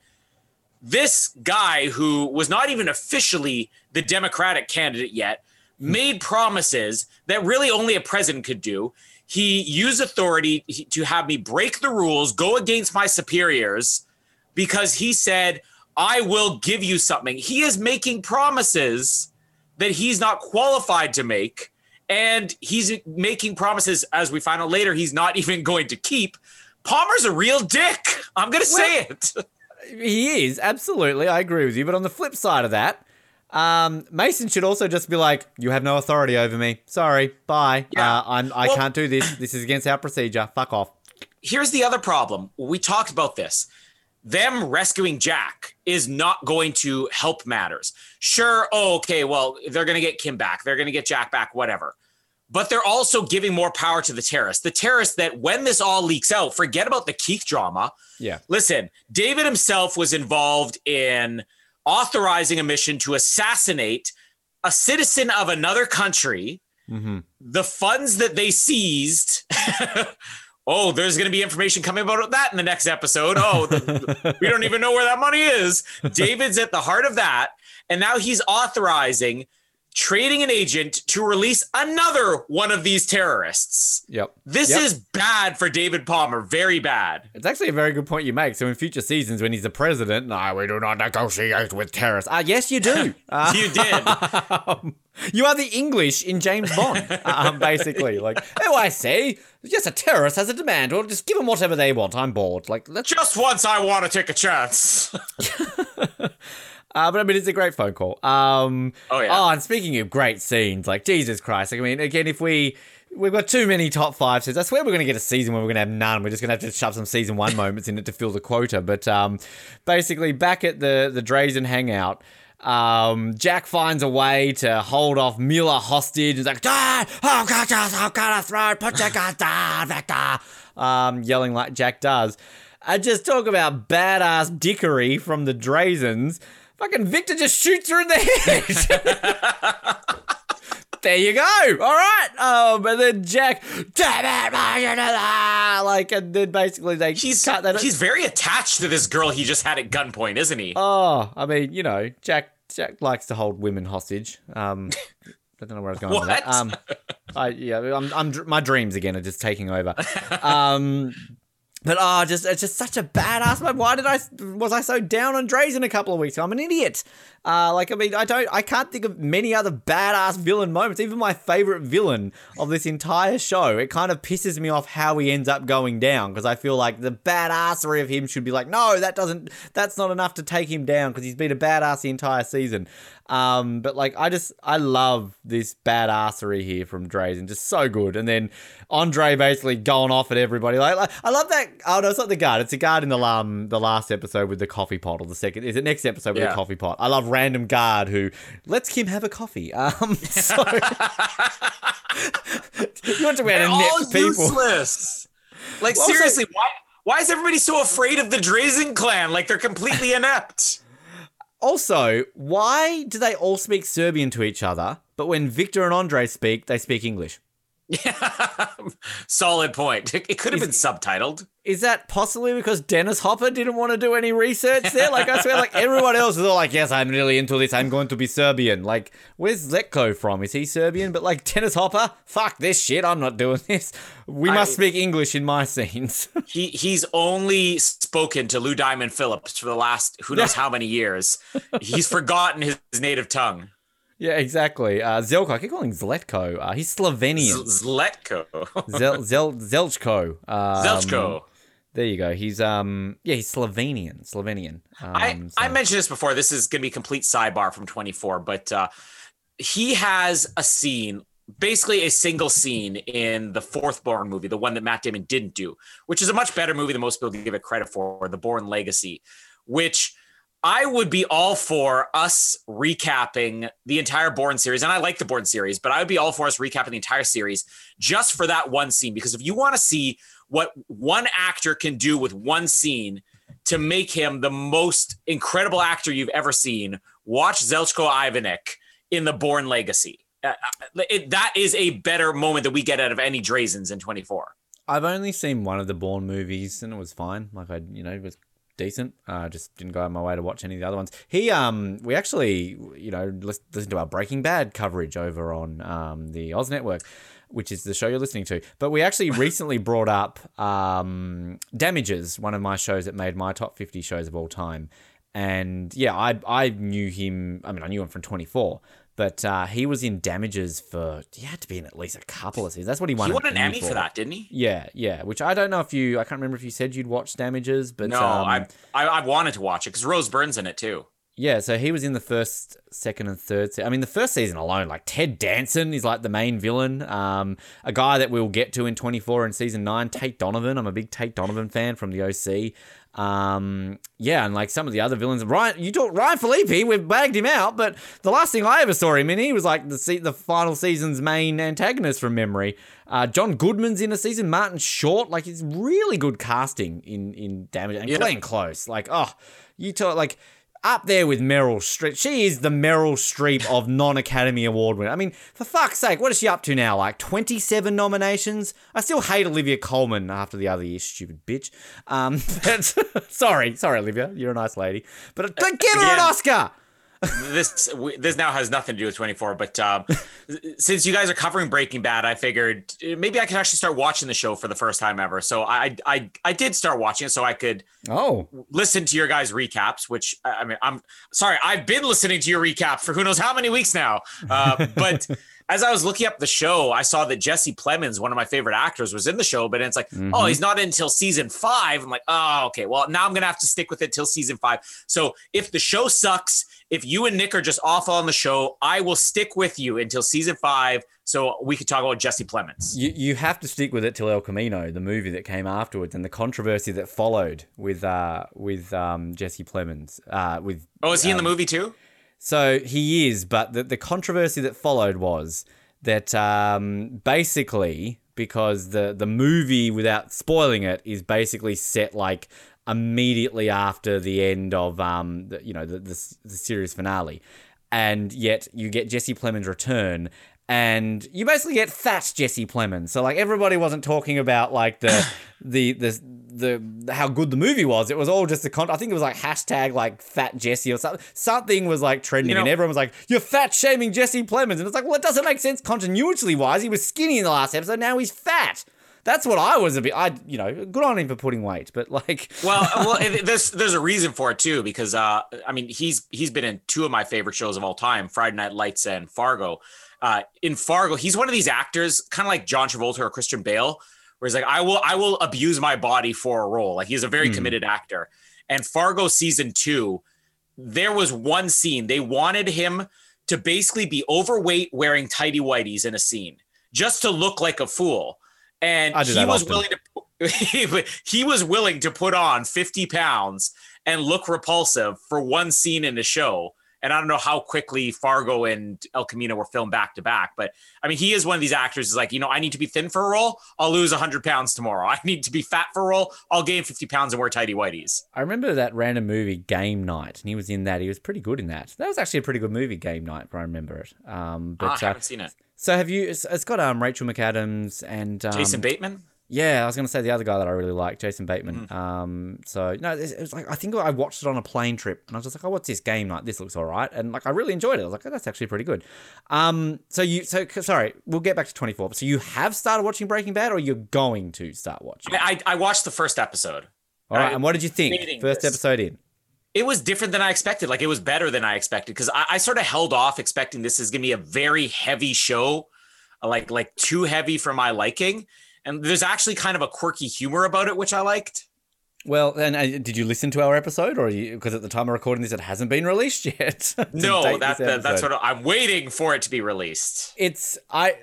this guy who was not even officially the Democratic candidate yet made promises that really only a president could do. He used authority to have me break the rules, go against my superiors, because he said, I will give you something. He is making promises that he's not qualified to make. And he's making promises, as we find out later, he's not even going to keep. Palmer's a real dick. I'm going to say it. He is, absolutely. I agree with you. But on the flip side of that, um, Mason should also just be like, "You have no authority over me. Sorry, bye. Yeah. Uh, I'm, I well, can't do this. This is against our procedure. Fuck off." Here's the other problem. We talked about this them rescuing Jack is not going to help matters. Sure, oh, okay, well, they're going to get Kim back. They're going to get Jack back, whatever. But they're also giving more power to the terrorists. The terrorists that when this all leaks out, forget about the Keith drama. Yeah. Listen, David himself was involved in authorizing a mission to assassinate a citizen of another country. Mm-hmm. The funds that they seized oh, there's going to be information coming about that in the next episode. Oh, we don't even know where that money is. David's at the heart of that. And now he's authorizing trading an agent to release another one of these terrorists. Yep. This yep. is bad for David Palmer. Very bad. It's actually a very good point you make. So in future seasons, when he's the president, no, we do not negotiate with terrorists. Ah, uh, yes, you do. Uh, you did. Um, you are the English in James Bond, um, basically. Like, oh, I say, yes, a terrorist has a demand. Well, just give them whatever they want. I'm bored. Like, let's... just once, I want to take a chance. Uh, but I mean, it's a great phone call. Um, oh yeah. Oh, and speaking of great scenes, like Jesus Christ! Like, I mean, again, if we we've got too many top five scenes, I swear we're going to get a season where we're going to have none. We're just going to have to shove some season one moments in it to fill the quota. But um, basically, back at the the Drazen hangout. Um, Jack finds a way to hold off Miller hostage. He's like, ah, oh, God, oh, God, throat, put your gun down, Victor. Um, yelling like Jack does. I just talk about badass dickery from the Drazens. Fucking Victor just shoots her in the head. there you go. All right. Um, and then Jack, damn it, like, and then basically they he's cut that. He's very attached to this girl he just had at gunpoint, isn't he? Oh, I mean, you know, Jack. Jack likes to hold women hostage. Um, I don't know where I was going what? with that. Um, I yeah, I'm, I'm my dreams again are just taking over. Um, but oh, just it's just such a badass. Why did I was I so down on Drazen a couple of weeks? I'm an idiot. Uh, like I mean, I don't, I can't think of many other badass villain moments. Even my favorite villain of this entire show, it kind of pisses me off how he ends up going down because I feel like the badassery of him should be like, no, that doesn't, that's not enough to take him down because he's been a badass the entire season. Um, but like, I just, I love this badassery here from Drazen, just so good. And then Andre basically going off at everybody. Like, like I love that. Oh no, it's not the guard. It's the guard in the um the last episode with the coffee pot or the second. Is it next episode with yeah. the coffee pot? I love random guard who lets Kim have a coffee. Um, so you want to wear a net people. Useless. Like well, seriously, why why is everybody so afraid of the Drazen clan? Like they're completely inept. Also, why do they all speak Serbian to each other, but when Victor and Andre speak, they speak English? Yeah, solid point. It could have been subtitled. Is that possibly because Dennis Hopper didn't want to do any research there? Like I swear, like everyone else is all like, "Yes, I'm really into this. I'm going to be Serbian." Like, where's Zlatko from? Is he Serbian? But like Dennis Hopper, fuck this shit. I'm not doing this. We must I, speak English in my scenes. he he's only spoken to Lou Diamond Phillips for the last who knows how many years. He's forgotten his, his native tongue. Yeah, exactly. Uh, Zelko, I keep calling Zletko. Uh, he's Slovenian. Z- Zletko. Zel, Zel, Zelchko. Um, Zelchko. There you go. He's um yeah, he's Slovenian. Slovenian. Um, I, so. I mentioned this before. This is gonna be complete sidebar from 24, but uh, he has a scene, basically a single scene in the fourth Bourne movie, the one that Matt Damon didn't do, which is a much better movie than most people give it credit for, the Bourne Legacy, which I would be all for us recapping the entire Bourne series. And I like the Bourne series, but I would be all for us recapping the entire series just for that one scene. Because if you want to see what one actor can do with one scene to make him the most incredible actor you've ever seen, watch Zeljko Ivanek in the Bourne Legacy. Uh, uh, it, that is a better moment that we get out of any Drazens in 24. I've only seen one of the Bourne movies and it was fine. Like I, you know, it was decent. I uh, just didn't go out of my way to watch any of the other ones. He, um, we actually, you know, listen, listen to our Breaking Bad coverage over on um, the Oz Network, which is the show you're listening to. But we actually recently brought up um, Damages, one of my shows that made my top 50 shows of all time. And yeah, I I knew him. I mean, I knew him from 24, but uh, he was in Damages for he had to be in at least a couple of seasons. That's what he won. He won an, Emmy for. for. that, didn't he? Yeah, yeah. Which I don't know if you. I can't remember if you said you'd watch Damages, but no, um, I, I I wanted to watch it because Rose Byrne's in it too. Yeah, so he was in the first, second, and third. Se- I mean, the first season alone, like Ted Danson is like the main villain. Um, a guy that we'll get to in 24 and season nine, Tate Donovan. I'm a big Tate Donovan fan from the OC. Um, yeah, and like some of the other villains, Ryan, you talk Ryan Phillippe, we've bagged him out, but the last thing I ever saw him in, he was like the se- the final season's main antagonist from memory. Uh, John Goodman's in a season, Martin Short, like it's really good casting in in Damage and yeah. Glenn Close. Like, oh, you talk like up there with Meryl Streep. She is the Meryl Streep of non Academy Award winner. I mean, for fuck's sake, what is she up to now? Like 27 nominations? I still hate Olivia Colman after the other year, stupid bitch. Um, but, sorry, sorry, Olivia. You're a nice lady. But uh, get her an Oscar! This this now has nothing to do with 24 but um, since you guys are covering breaking bad i figured uh, maybe i could actually start watching the show for the first time ever so i i i did start watching it so i could oh listen to your guys recaps which i mean i'm sorry i've been listening to your recap for who knows how many weeks now uh, but as I was looking up the show, I saw that Jesse Plemons, one of my favorite actors, was in the show, but it's like, oh, mm-hmm. oh, he's not until season five. I'm like, oh, okay. Well, now I'm gonna have to stick with it till season five. So if the show sucks, if you and Nick are just off on the show, I will stick with you until season five, so we could talk about Jesse Plemons. You you have to stick with it till El Camino, the movie that came afterwards, and the controversy that followed with uh with um Jesse Plemons. Uh, with oh, is he um, in the um, movie too? So he is, but the, the controversy that followed was that um, basically because the the movie, without spoiling it, is basically set like immediately after the end of um, the, you know the, the, the series finale, and yet you get Jesse Plemons' return, and you basically get fat Jesse Plemons. So like everybody wasn't talking about like the the the the how good the movie was. It was all just the con. I think it was like hashtag like fat Jesse or something. Something was like trending, you know, and everyone was like, "You're fat shaming Jesse Plemons," and it's like, well, it doesn't make sense continuity wise. He was skinny in the last episode. Now he's fat. That's what I was a bit. I you know, good on him for putting weight, but like, well, well, there's there's a reason for it too because uh, I mean, he's he's been in two of my favorite shows of all time, Friday Night Lights and Fargo. Uh, in Fargo, he's one of these actors, kind of like John Travolta or Christian Bale, where he's like, I will, I will abuse my body for a role. Like he's a very mm. committed actor. And Fargo season two, there was one scene they wanted him to basically be overweight, wearing tidy whities in a scene, just to look like a fool. And he was often. willing to, he was willing to put on 50 pounds and look repulsive for one scene in the show And I don't know how quickly Fargo and El Camino were filmed back to back, but I mean, he is one of these actors. Is like, you know, I need to be thin for a role. I'll lose 100 pounds tomorrow. I need to be fat for a role. I'll gain 50 pounds and wear tidy whities. I remember that random movie Game Night, and he was in that. He was pretty good in that. That was actually a pretty good movie, Game Night, if I remember it. Um, but Ah, I uh, haven't seen it. so have you? It's, it's got um Rachel McAdams and um, Jason Bateman. Yeah, I was going to say the other guy that I really like, Jason Bateman. Mm-hmm. Um, so no, it was like I think I watched it on a plane trip, and I was just like, "Oh, what's this game like? This looks all right," and like I really enjoyed it. I was like, "Oh, that's actually pretty good." Um, so you, so sorry, we'll get back to twenty four. So you have started watching Breaking Bad, or you're going to start watching? I, I I watched the first episode. All right, I- and what did you think? First this. episode in. it was different than I expected. Like it was better than I expected because I, I sort of held off expecting this is gonna be a very heavy show, like like too heavy for my liking. And there's actually kind of a quirky humor about it, which I liked. Well, and uh, did you listen to our episode, or because at the time of recording this, it hasn't been released yet? No, that, that that's what I'm waiting for it to be released. it's I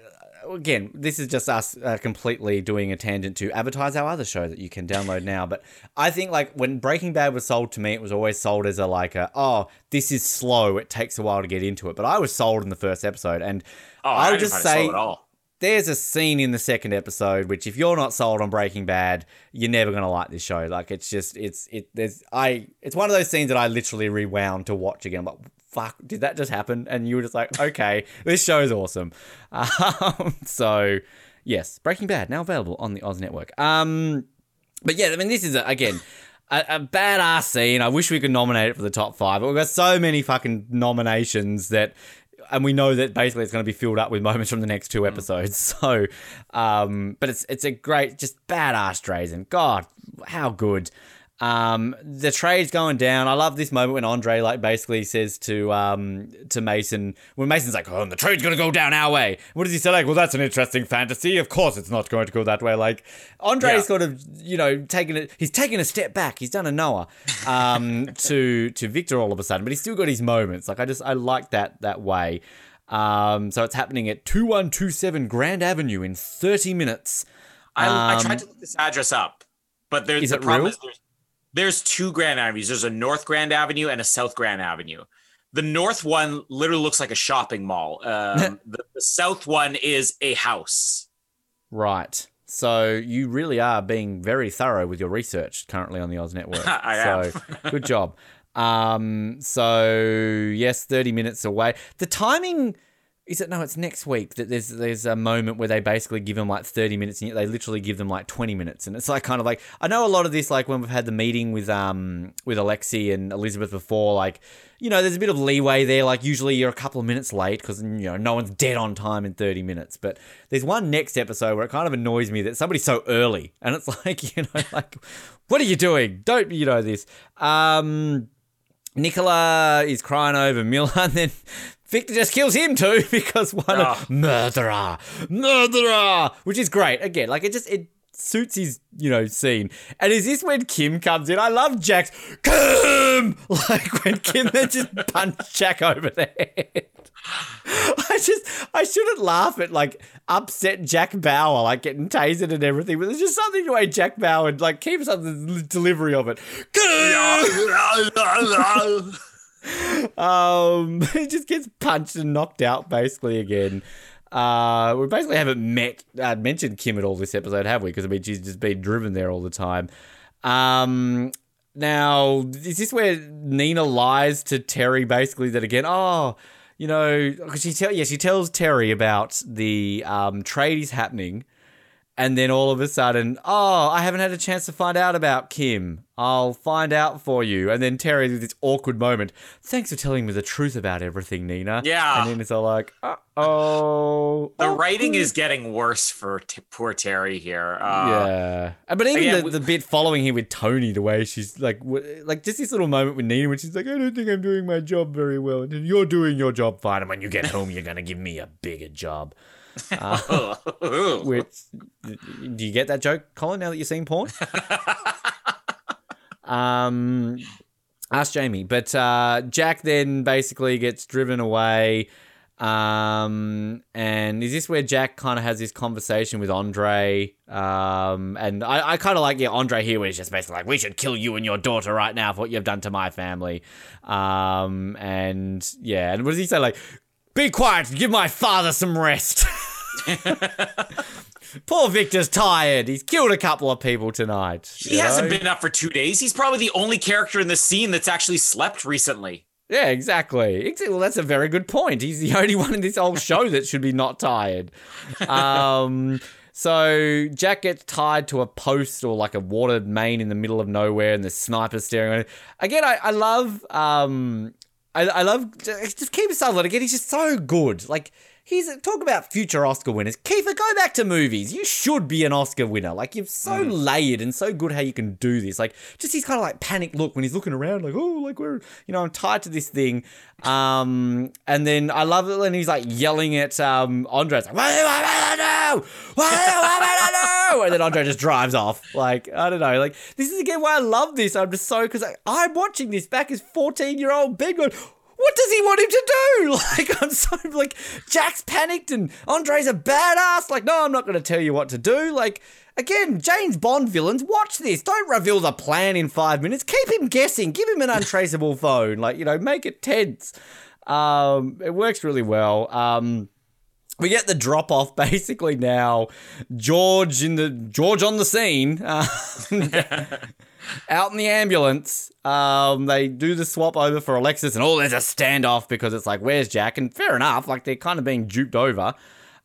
again this is just us uh, completely doing a tangent to advertise our other show that you can download now but i think like when breaking bad was sold to me it was always sold as a like a oh this is slow it takes a while to get into it but i was sold in the first episode and Oh, i I would just say at all. There's a scene in the second episode which if you're not sold on breaking bad you're never going to like this show. Like it's just it's it there's i it's one of those scenes that i literally rewound to watch again. I'm like fuck did that just happen? And you were just like okay this show is awesome. Um, so yes breaking bad now available on the oz network. Um but yeah i mean this is a, again a, a badass scene. I wish we could nominate it for the top five, but we've got so many fucking nominations that, and we know that basically it's going to be filled up with moments from the next two episodes. So, um, but it's it's a great, just badass Drazen. God, how good. Um, the trade's going down. I love this moment when Andre like basically says to um to Mason when Mason's like, "Oh, and the trade's gonna go down our way." What does he say? Like, "Well, that's an interesting fantasy. Of course, it's not going to go that way." Like, Andre's Yeah. sort of you know taking it. He's taken a step back. He's done a Noah um to to Victor all of a sudden, but he's still got his moments. Like, I just I like that that way. Um, so it's happening at two one two seven Grand Avenue in thirty minutes. I, I Um, tried to look this address up, but there's Is the it problem real? is there's, there's two Grand Avenues. There's a North Grand Avenue and a South Grand Avenue. The north one literally looks like a shopping mall. Um, the, the south one is a house. Right. So you really are being very thorough with your research currently on the Oz Network. I am. good job. Um, so yes, thirty minutes away. The timing is it? No, it's next week. That there's there's a moment where they basically give them like thirty minutes, and they literally give them like twenty minutes, and it's like kind of like I know a lot of this like when we've had the meeting with um with Alexi and Elizabeth before, like you know there's a bit of leeway there. Like usually you're a couple of minutes late because you know no one's dead on time in thirty minutes, but there's one next episode where it kind of annoys me that somebody's so early, and it's like you know like what are you doing? Don't you know this? Um. Nicola is crying over Miller, and then Victor just kills him too because one Ah. of murderer, murderer, which is great. Again, like it just it suits his you know scene. And is this when Kim comes in? I love Jack's Kim, like when Kim then just punch Jack over the head. I just I shouldn't laugh at like upset Jack Bauer like getting tasered and everything, but there's just something the way Jack Bauer like keeps up the delivery of it. Um, he just gets punched and knocked out basically again. Uh, we basically haven't met uh, mentioned Kim at all this episode, have we? Because I mean, she's just been driven there all the time. Um, now is this where Nina lies to Teri basically that again? Oh, you know, 'cause she tell yeah she tells Teri about the um trade is happening. And then all of a sudden, oh, I haven't had a chance to find out about Kim. I'll find out for you. And then Teri with this awkward moment. Thanks for telling me the truth about everything, Nina. Yeah. And then it's all like, uh oh. The writing is getting worse for t- poor Teri here. Uh, yeah, but even again, the, we- the bit following here with Tony, the way she's like, w- like just this little moment with Nina when she's like, I don't think I'm doing my job very well, and then you're doing your job fine, and when you get home, you're gonna give me a bigger job. Uh, which do you get that joke, Colin? Now that you're seeing porn, um, ask Jamie. But uh, Jack then basically gets driven away. Um, and is this where Jack kind of has this conversation with Andre? Um, and I, I kind of like, yeah, Andre here, was just basically like, we should kill you and your daughter right now for what you've done to my family. Um, and yeah, and what does he say? Like, be quiet, give my father some rest. Poor Victor's tired. He's killed a couple of people tonight. He hasn't been up for two days. He's probably the only character in the scene that's actually slept recently. Yeah, exactly. Well, that's a very good point. He's the only one in this whole show that should be not tired. Um, so Jack gets tied to a post or like a watered main in the middle of nowhere, and the sniper's staring at him. Again, I, I love. Um, I, I love just Kiefer Sutherland again. He's just so good. Like he's talk about future Oscar winners. Kiefer, go back to movies. You should be an Oscar winner. Like you're so mm. layered and so good how you can do this. Like just his kind of like panic look when he's looking around, like oh, like we're you know I'm tied to this thing. Um, and then I love it when he's like yelling at um Andres, like what do you want me to do? What do you want And then Andre just drives off. Like I don't know. Like this is again why I love this. I'm just so because I'm watching this back as 14 year old Ben going what does he want him to do? Like, I'm so, like, Jack's panicked and Andre's a badass. Like, no, I'm not going to tell you what to do. Like, again, James Bond villains, watch this. Don't reveal the plan in five minutes. Keep him guessing. Give him an untraceable phone. Like, you know, make it tense. Um, it works really well. Um, we get the drop off basically now. George in the George on the scene. Uh, out in the ambulance. Um, they do the swap over for Alexis, and oh, there's a standoff because it's like, where's Jack? And fair enough, like they're kind of being duped over.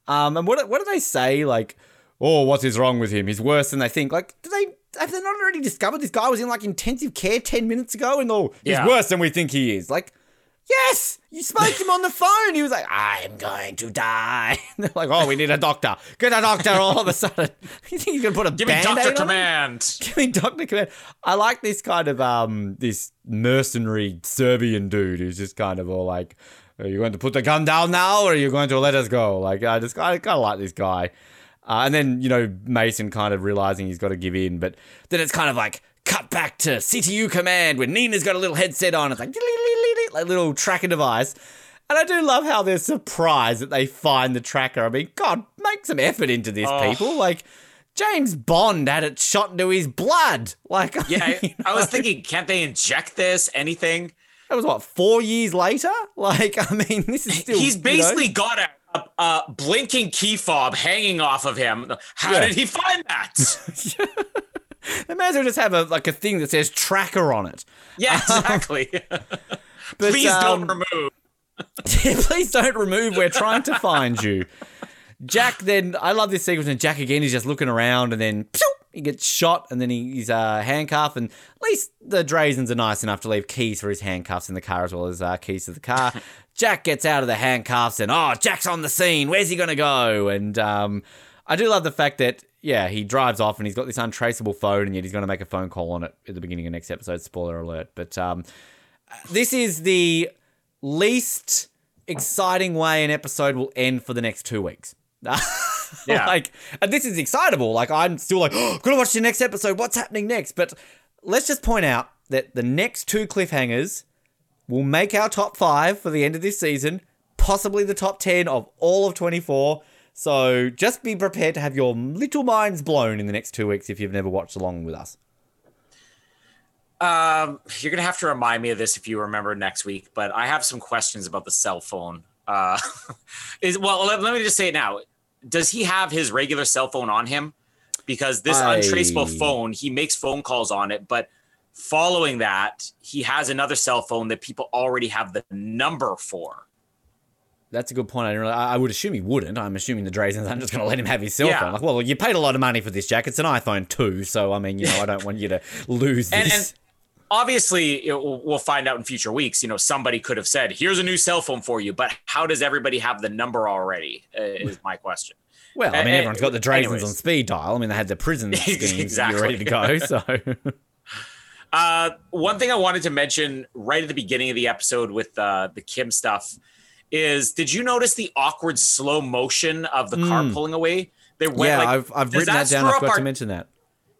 Um, and what what do they say? Like, oh, what is wrong with him? He's worse than they think. Like, do they have they not already discovered this guy was in like intensive care ten minutes ago? And oh, he's yeah. worse than we think he is. Like, Yes, you spoke to him on the phone. He was like, "I'm going to die." And they're like, "Oh, we need a doctor. Get a doctor!" All of a sudden, you think you can put a give me doctor command? Give me doctor command. I like this kind of um this mercenary Serbian dude who's just kind of all like, "Are you going to put the gun down now, or are you going to let us go?" Like, I just I kind of like this guy. Uh, and then you know Mason kind of realizing he's got to give in, but then it's kind of like cut back to CTU command when Nina's got a little headset on. It's like like little tracker device. And I do love how they're surprised that they find the tracker. I mean, God, make some effort into this, oh. people. Like, James Bond had it shot into his blood. Like, yeah, I, I was thinking, can't they inject this? Anything? That was what four years later. Like, I mean, this is still. He's basically you know, got a, a, a, blinking key fob hanging off of him. How yeah. did he find that? they may as well just have a like a thing that says tracker on it. Yeah, um, exactly. But, please um, don't remove. please don't remove. We're trying to find you. Jack then, I love this sequence, and Jack again, he's just looking around, and then he gets shot, and then he, he's uh, handcuffed. And at least the Drazens are nice enough to leave keys for his handcuffs in the car as well as uh, keys to the car. Jack gets out of the handcuffs, and oh, Jack's on the scene. Where's he going to go? And um, I do love the fact that, yeah, he drives off and he's got this untraceable phone, and yet he's going to make a phone call on it at the beginning of next episode. Spoiler alert. But um, this is the least exciting way an episode will end for the next two weeks. yeah. like, and this is excitable. Like, I'm still like, oh, gotta watch the next episode. What's happening next? But let's just point out that the next two cliffhangers will make our top five for the end of this season, possibly the top 10 of all of 24. So just be prepared to have your little minds blown in the next two weeks if you've never watched along with us. Um, you're gonna have to remind me of this if you remember next week. But I have some questions about the cell phone. Uh, is well, let, let me just say it now. Does he have his regular cell phone on him? Because this I... untraceable phone, he makes phone calls on it, but following that, he has another cell phone that people already have the number for. That's a good point. I, really, I would assume he wouldn't. I'm assuming the Drazens aren't just going to let him have his cell yeah. phone. Like, well, you paid a lot of money for this, Jack. It's an iPhone 2, so I mean, you know, I don't want you to lose this. And, obviously we'll find out in future weeks you know somebody could have said here's a new cell phone for you but how does everybody have the number already uh, is my question. Well i mean uh, everyone's got the Drazens on speed dial. I mean they had the prison schemes exactly. ready to go so. Uh, one thing i wanted to mention right at the beginning of the episode with uh, the kim stuff is did you notice the awkward slow motion of the mm. car hmm. pulling away? They went yeah like, i've, I've written that, that down. I forgot our, to mention that.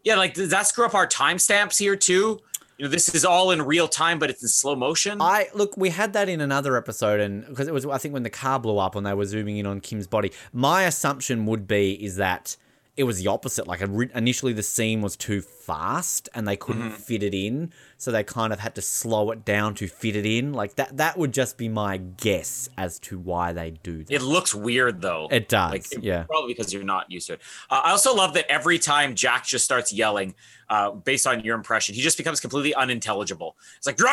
Yeah like does that screw up our timestamps here too you know this is all in real time, but it's in slow motion. I look, we had that in another episode, and because it was, I think when the car blew up and they were zooming in on Kim's body. My assumption would be is that it was the opposite. Like initially, the scene was too fast and they couldn't mm-hmm. fit it in, so they kind of had to slow it down to fit it in. Like that. That would just be my guess as to why they do that. It looks weird though. It does. Like, yeah. Probably because you're not used to it. Uh, I also love that every time Jack just starts yelling, uh, based on your impression, he just becomes completely unintelligible. It's like.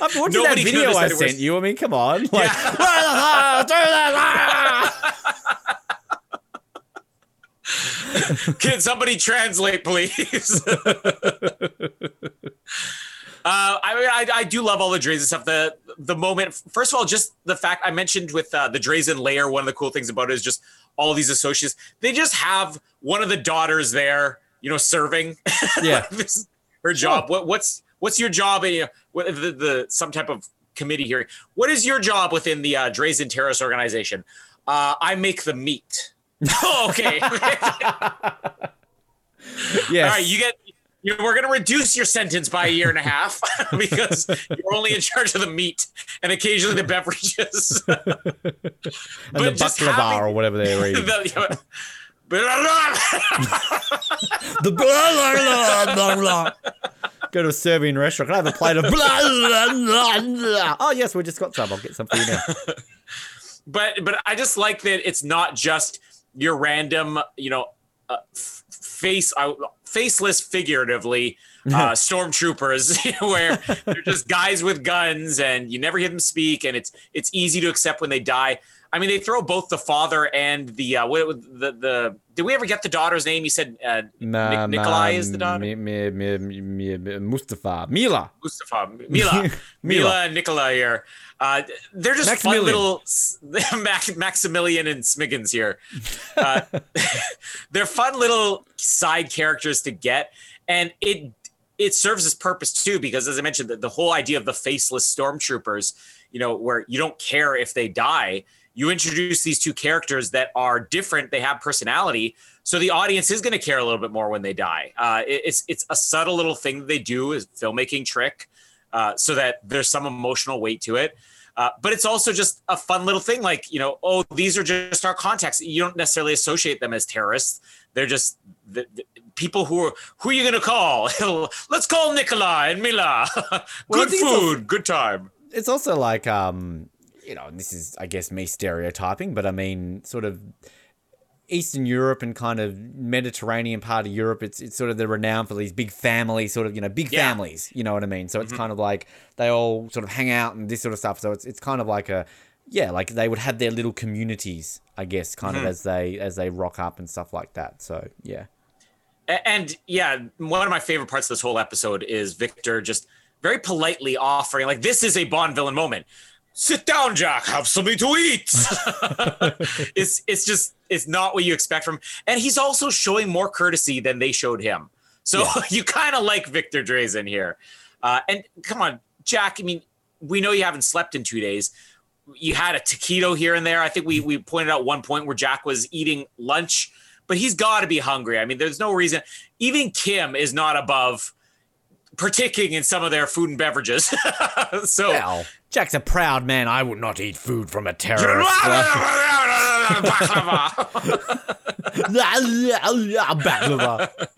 I'm watching that video I sent you. I mean, come on. Like, yeah. Can somebody translate, please? Uh, I mean, I, I do love all the Drazen stuff. The the moment, first of all, just the fact I mentioned with uh, the Drazen layer. One of the cool things about it is just all these associates. They just have one of the daughters there, you know, serving. Yeah, her job. What what's what's your job? In, what, the, the some type of committee hearing. What is your job within the uh, Drazen terrorist organization? Uh, I make the meat. Oh, okay. yes. All right, you get. You, we're going to reduce your sentence by a year and a half because you're only in charge of the meat and occasionally the beverages. and the baklava or whatever they were eating. The, the blah, blah, blah, blah. Go to a Serbian restaurant. Can I have a plate of blah, blah, blah, blah. Oh, yes, we just got some. I'll get some for you now. But but I just like that it's not just your random, you know, uh, face uh, faceless figuratively uh, stormtroopers where they're just guys with guns and you never hear them speak and it's it's easy to accept when they die. I mean, they throw both the father and the uh, what the the. Did we ever get the daughter's name? You said uh, nah, Nikolai nah, is the daughter. Me, me, me, me, Mustafa, Mila, Mustafa, Mila, Mila, and Nikolai here. Uh, they're just Maximilian. fun little Max, Maximilian and Smiggins here. Uh, they're fun little side characters to get, and it it serves its purpose too because, as I mentioned, the, the whole idea of the faceless stormtroopers, you know, where you don't care if they die. You introduce these two characters that are different; they have personality, so the audience is going to care a little bit more when they die. Uh, it, it's it's a subtle little thing that they do is filmmaking trick uh, so that there's some emotional weight to it. Uh, but it's also just a fun little thing like, you know, oh, these are just our contacts. You don't necessarily associate them as terrorists. They're just the, the people who are, who are you going to call? Let's call Nikolai and Mila. good food, also, good time. It's also like, um, you know, this is, I guess, me stereotyping, but I mean, sort of Eastern Europe and kind of Mediterranean part of Europe, it's it's sort of the renown for these big families, sort of you know big yeah. families. You know what I mean? So it's mm-hmm. kind of like they all sort of hang out and this sort of stuff. So it's it's kind of like a yeah, like they would have their little communities, I guess, kind mm-hmm. of as they as they rock up and stuff like that. So yeah, and yeah, one of my favorite parts of this whole episode is Victor just very politely offering like this is a Bond villain moment sit down, Jack, have something to eat. it's it's just it's not what you expect from. And he's also showing more courtesy than they showed him. So yeah. you kind of like Victor Drazen here. Uh, and come on, Jack. I mean, we know you haven't slept in two days. You had a taquito here and there. I think we we pointed out one point where Jack was eating lunch, but he's got to be hungry. I mean, there's no reason. Even Kim is not above partaking in some of their food and beverages. so well, Jack's a proud man. I would not eat food from a terrorist.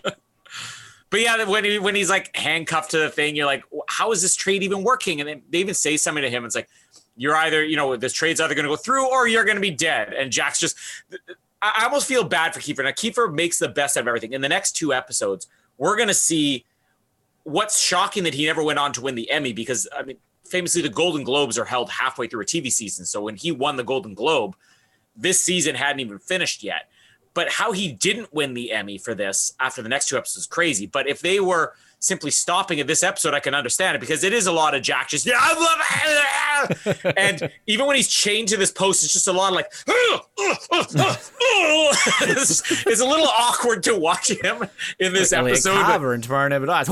but yeah, when he, when he's like handcuffed to the thing, you're like, how is this trade even working? And they even say something to him. It's like, you're either, you know, this trade's either going to go through or you're going to be dead. And Jack's just, I almost feel bad for Kiefer. Now, Kiefer makes the best out of everything. In the next two episodes, we're going to see what's shocking that he never went on to win the Emmy because I mean, famously the Golden Globes are held halfway through a TV season. So when he won the Golden Globe, this season hadn't even finished yet. But how he didn't win the Emmy for this after the next two episodes is crazy. But if they were simply stopping at this episode, I can understand it because it is a lot of Jack just, yeah, I love it. and even when he's chained to this post, it's just a lot of like, it's, it's, a little awkward to watch him in this like episode. Cover and tomorrow never dies.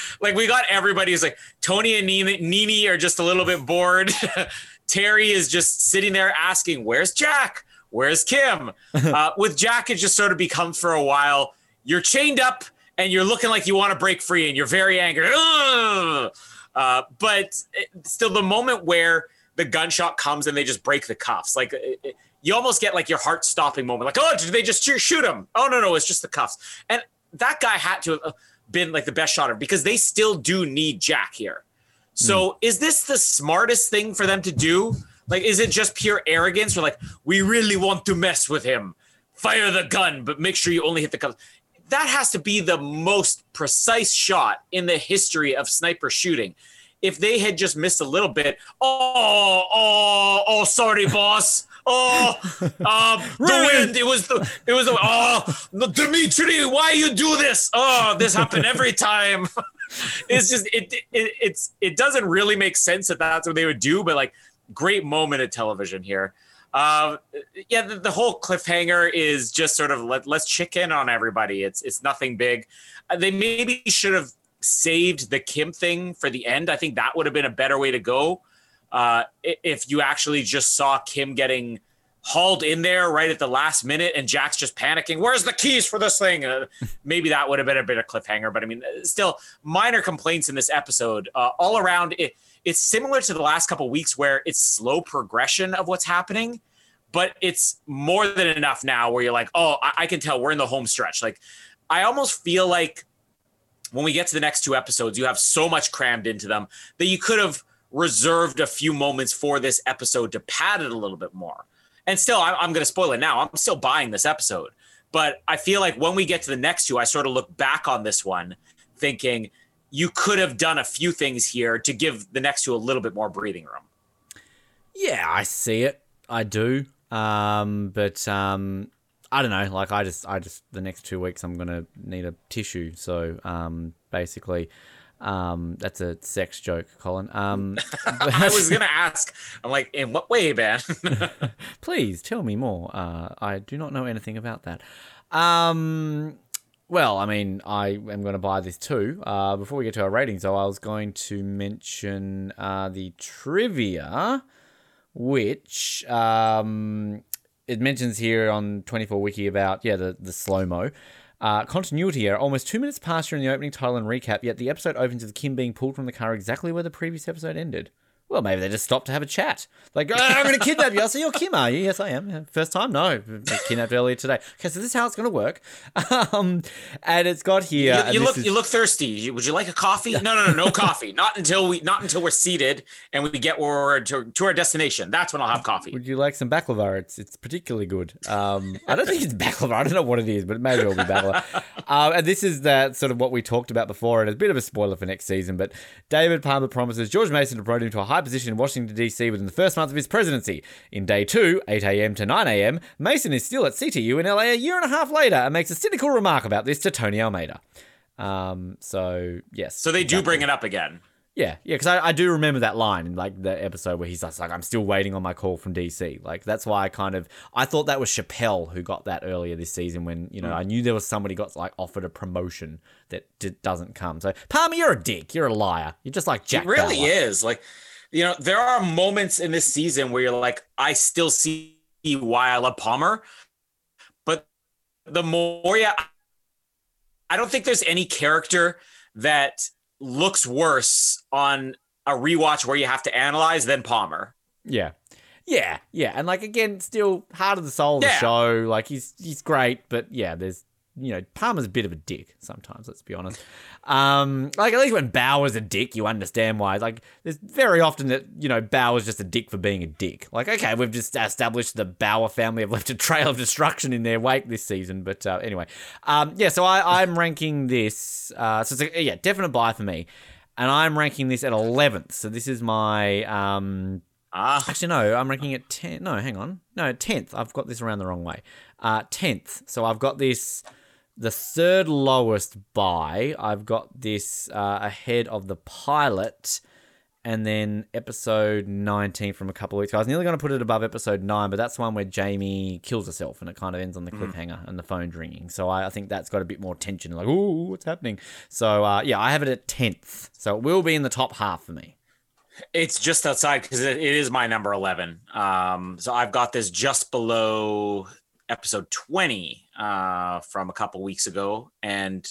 like we got everybody is like Tony and Nina are just a little bit bored. Teri is just sitting there asking, "Where's Jack? Where's Kim?" Uh, with Jack, it just sort of becomes for a while you're chained up and you're looking like you want to break free and you're very angry. Uh, but still, the moment where the gunshot comes and they just break the cuffs, like it, you almost get like your heart stopping moment. Like, oh, did they just shoot him? Oh no, no, it's just the cuffs. And that guy had to have been like the best shot shotter because they still do need Jack here. So mm. is this the smartest thing for them to do? Like, is it just pure arrogance? Or like, we really want to mess with him. Fire the gun, but make sure you only hit the cuffs that has to be the most precise shot in the history of sniper shooting. If they had just missed a little bit, oh, oh, oh, sorry, boss. Oh, um, the wind. It was the. It was the. Oh, Dimitri, why you do this? Oh, this happened every time. it's just it, it. It's it doesn't really make sense that that's what they would do, but like great moment of television here. Uh, yeah, the, the, whole cliffhanger is just sort of let, let's check in on everybody. It's it's nothing big. Uh, they maybe should have saved the Kim thing for the end. I think that would have been a better way to go. Uh, if you actually just saw Kim getting hauled in there right at the last minute and Jack's just panicking, where's the keys for this thing? Uh, maybe that would have been a bit of cliffhanger. But I mean, still minor complaints in this episode. Uh, all around it it's similar to the last couple weeks where it's slow progression of what's happening, but it's more than enough now where you're like, oh, I, I can tell we're in the home stretch. Like, I almost feel like when we get to the next two episodes, you have so much crammed into them that you could have reserved a few moments for this episode to pad it a little bit more. And still, I'm, I'm going to spoil it now. I'm still buying this episode. But I feel like when we get to the next two, I sort of look back on this one thinking, you could have done a few things here to give the next two a little bit more breathing room. Yeah, I see it. I do. Um, but um, I don't know. Like, I just, I just, the next two weeks, I'm gonna need a tissue. So, um, basically, um, that's a sex joke, Colin. Um, I was gonna ask. I'm like, in what way, man? Please tell me more. Uh, I do not know anything about that. Um, well, I mean, I am going to buy this too. Uh, before we get to our ratings, though, I was going to mention uh, the trivia, which um, it mentions here on 24 Wiki about, yeah, the, the slow mo. Uh, continuity error. Almost two minutes past during the opening title and recap, yet the episode opens with Kim being pulled from the car exactly where the previous episode ended. Well, maybe they just stopped to have a chat. Like, oh, I'm going to kidnap you. I say, you're Kim, are you? Yes, I am. First time? No. Kidnapped earlier today. Okay, so this is how it's going to work. Um, and it's got here. You, you look, is... you look thirsty. Would you like a coffee? No, no, no, no coffee. Not until we, not until we're seated and we get where we're to, to our destination. That's when I'll have coffee. Would you like some baklava? It's, it's particularly good. Um, I don't think it's baklava. I don't know what it is, but maybe it'll be baklava. Um, and this is that sort of what we talked about before, and it's a bit of a spoiler for next season. But David Palmer promises George Mason to promote him to a high position in Washington D.C. within the first month of his presidency. In day two, 8 a.m. to 9 a.m., Mason is still at CTU in LA a year and a half later and makes a cynical remark about this to Tony Almeida. Um, so yes. So they do bring it up again. Yeah, yeah, because I, I do remember that line in like the episode where he's like, "I'm still waiting on my call from DC." Like that's why I kind of I thought that was Chappelle who got that earlier this season when you know mm. I knew there was somebody got like offered a promotion that d- doesn't come. So Palmer, you're a dick. You're a liar. You're just like Jack. It really is like you know, there are moments in this season where you're like, I still see why I love Palmer, but the more yeah, I don't think there's any character that looks worse on a rewatch where you have to analyze than Palmer. Yeah. Yeah, yeah, and like again, still heart of the soul of yeah. the show. Like he's he's great, but yeah, there's you know, Palmer's a bit of a dick sometimes, let's be honest. Um, like, at least when Bauer's a dick, you understand why. Like, there's very often that, you know, Bauer's just a dick for being a dick. Like, okay, we've just established the Bauer family have left a trail of destruction in their wake this season. But uh, anyway, um, yeah, so I, I'm ranking this. Uh, so it's a, yeah, definite buy for me. And I'm ranking this at 11th. So this is my. Um, Ah. Actually, no, I'm ranking it 10. No, hang on. No, 10th. I've got this around the wrong way. Uh, 10th. So I've got this the third lowest buy. I've got this uh, ahead of the pilot and then episode 19 from a couple of weeks ago. I was nearly going to put it above episode 9, but that's one where Jamey kills herself and it kind of ends on the mm. cliffhanger mm. and the phone's ringing. So I, I, think that's got a bit more tension. Like, ooh, what's happening? So uh, yeah, I have it at 10th. So it will be in the top half for me. It's just outside because it, it is my number 11. Um, so I've got this just below episode 20 uh, from a couple weeks ago, and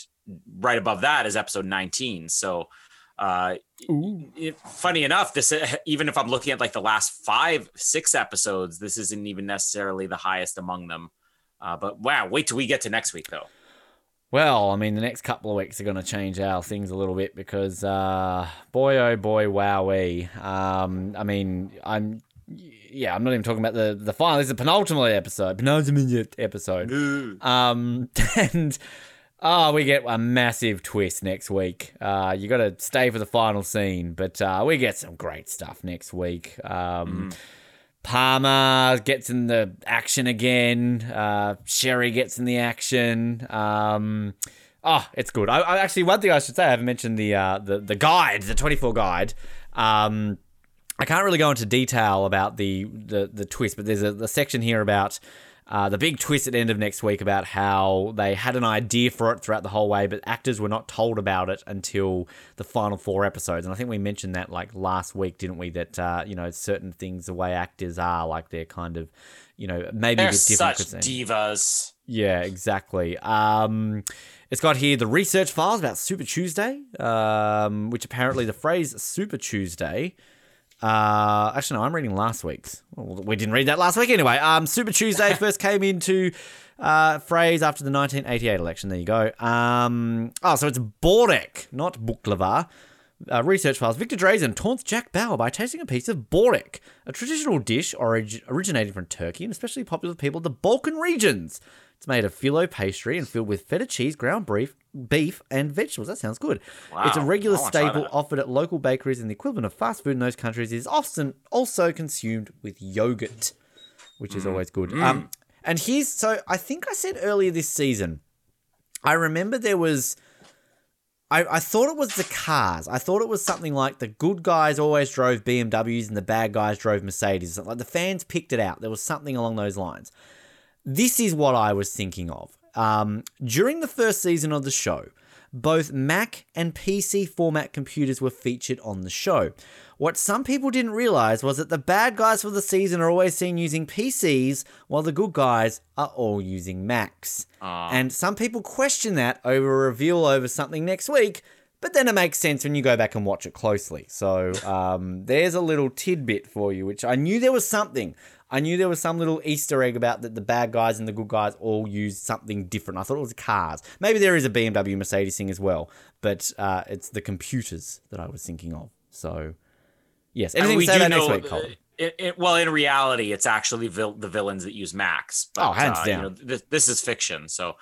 right above that is episode 19. So, uh, it, funny enough, this even if I'm looking at like the last five, six episodes, this isn't even necessarily the highest among them. Uh, but wow, wait till we get to next week though. Well, I mean, the next couple of weeks are going to change our things a little bit because, uh, boy, oh boy, wowee. Um, I mean, I'm, yeah, I'm not even talking about the the final. This is the penultimate episode, penultimate episode. um, and oh, we get a massive twist next week. Uh, you got to stay for the final scene, but uh, we get some great stuff next week. Um. Mm Palmer gets in the action again. Uh, Sherry gets in the action. Um, oh, it's good. I, I, actually one thing I should say I haven't mentioned the uh, the the guide, the twenty four guide. Um, I can't really go into detail about the the, the twist, but there's a, a section here about uh, the big twist at the end of next week about how they had an idea for it throughout the whole way, but actors were not told about it until the final four episodes. And I think we mentioned that like last week, didn't we? That uh, you know certain things, the way actors are, like they're kind of, you know, maybe they're a bit different. Such divas. Yeah, exactly. Um, it's got here the research files about Super Tuesday, um, which apparently the phrase Super Tuesday uh, actually, no, I'm reading last week's. Well, we didn't read that last week anyway. Um, Super Tuesday first came into uh, phrase after the 1988 election. There you go. Um, oh, so it's Borek, not baklava. Uh, research files. Victor Drazen taunts Jack Bauer by tasting a piece of borek, a traditional dish orig- originating from Turkey and especially popular with people of the Balkan regions. It's made of phyllo pastry and filled with feta cheese, ground beef, beef, and vegetables. That sounds good. Wow, it's a regular staple offered at local bakeries, and the equivalent of fast food in those countries. It is often also consumed with yogurt, which is mm. always good. Mm. Um, and here's so I think I said earlier this season. I remember there was. I, I thought it was the cars. I thought it was something like the good guys always drove BMWs and the bad guys drove Mercedes. Like the fans picked it out. There was something along those lines. This is what I was thinking of. Um, during the first season of the show, both Mac and PC format computers were featured on the show. What some people didn't realize was that the bad guys for the season are always seen using PCs, while the good guys are all using Macs. And some people question that over a reveal over something next week, but then it makes sense when you go back and watch it closely. So um, there's a little tidbit for you, which I knew there was something. I knew there was some little Easter egg about that the bad guys and the good guys all use something different. I thought it was cars. Maybe there is a BMW Mercedes thing as well, but uh, it's the computers that I was thinking of. So, yes. Anything to say about next week, Colin? It, it, well, in reality, it's actually vil- the villains that use Macs. But, oh, hands uh, down. You know, th- this is fiction. So,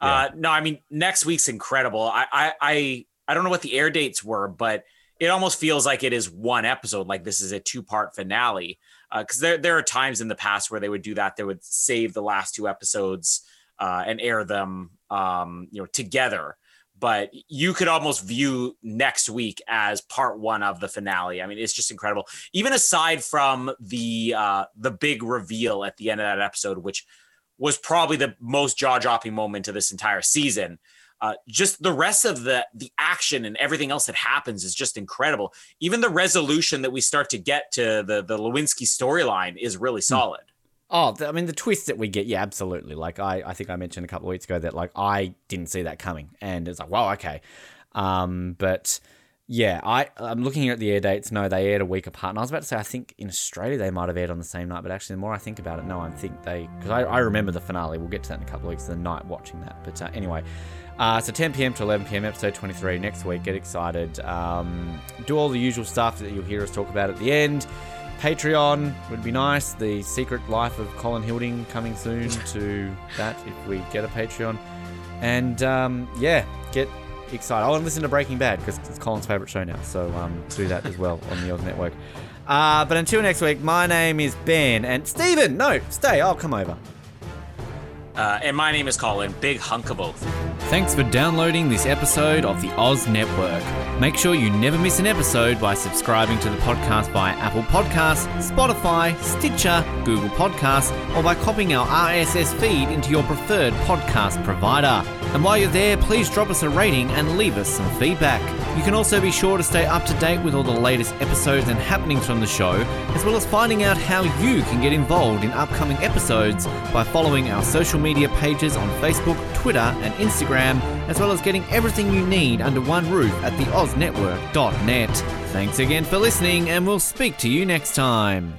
uh, yeah. no, I mean, next week's incredible. I, I, I, I don't know what the air dates were, but it almost feels like it is one episode. Like this is a two part finale because uh, there there are times in the past where they would do that. They would save the last two episodes uh, and air them, um, you know, together. But you could almost view next week as part one of the finale. I mean, it's just incredible. Even aside from the uh, the big reveal at the end of that episode, which was probably the most jaw dropping moment of this entire season. Uh, just the rest of the the action and everything else that happens is just incredible. Even the resolution that we start to get to the the Lewinsky storyline is really hmm. solid. Oh, I mean the twist that we get, yeah, absolutely. Like I, I think I mentioned a couple of weeks ago that like I didn't see that coming, and it's like, wow, okay. Um, but yeah, I I'm looking here at the air dates. No, they aired a week apart. And I was about to say I think in Australia they might have aired on the same night, but actually the more I think about it, no, I think they because I, I remember the finale. We'll get to that in a couple of weeks. The night watching that, but uh, anyway. Uh, so 10 p.m. to 11 p.m. episode 23 next week. Get excited. Um, do all the usual stuff that you'll hear us talk about at the end. Patreon would be nice. The Secret Life of Colin Hilding coming soon to that if we get a Patreon. And um, yeah, get excited. I want to listen to Breaking Bad because it's Colin's favorite show now. So um, do that as well on the Oz Network. Uh, but until next week, my name is Ben and Stephen. No, stay. I'll come over. Uh, and my name is Colin. Big hunk of both. Thanks for downloading this episode of the Oz Network. Make sure you never miss an episode by subscribing to the podcast via Apple Podcasts, Spotify, Stitcher, Google Podcasts, or by copying our RSS feed into your preferred podcast provider. And while you're there, please drop us a rating and leave us some feedback. You can also be sure to stay up to date with all the latest episodes and happenings from the show, as well as finding out how you can get involved in upcoming episodes by following our social media pages on Facebook, Twitter, and Instagram, as well as getting everything you need under one roof at theoznetwork.net. Thanks again for listening, and we'll speak to you next time.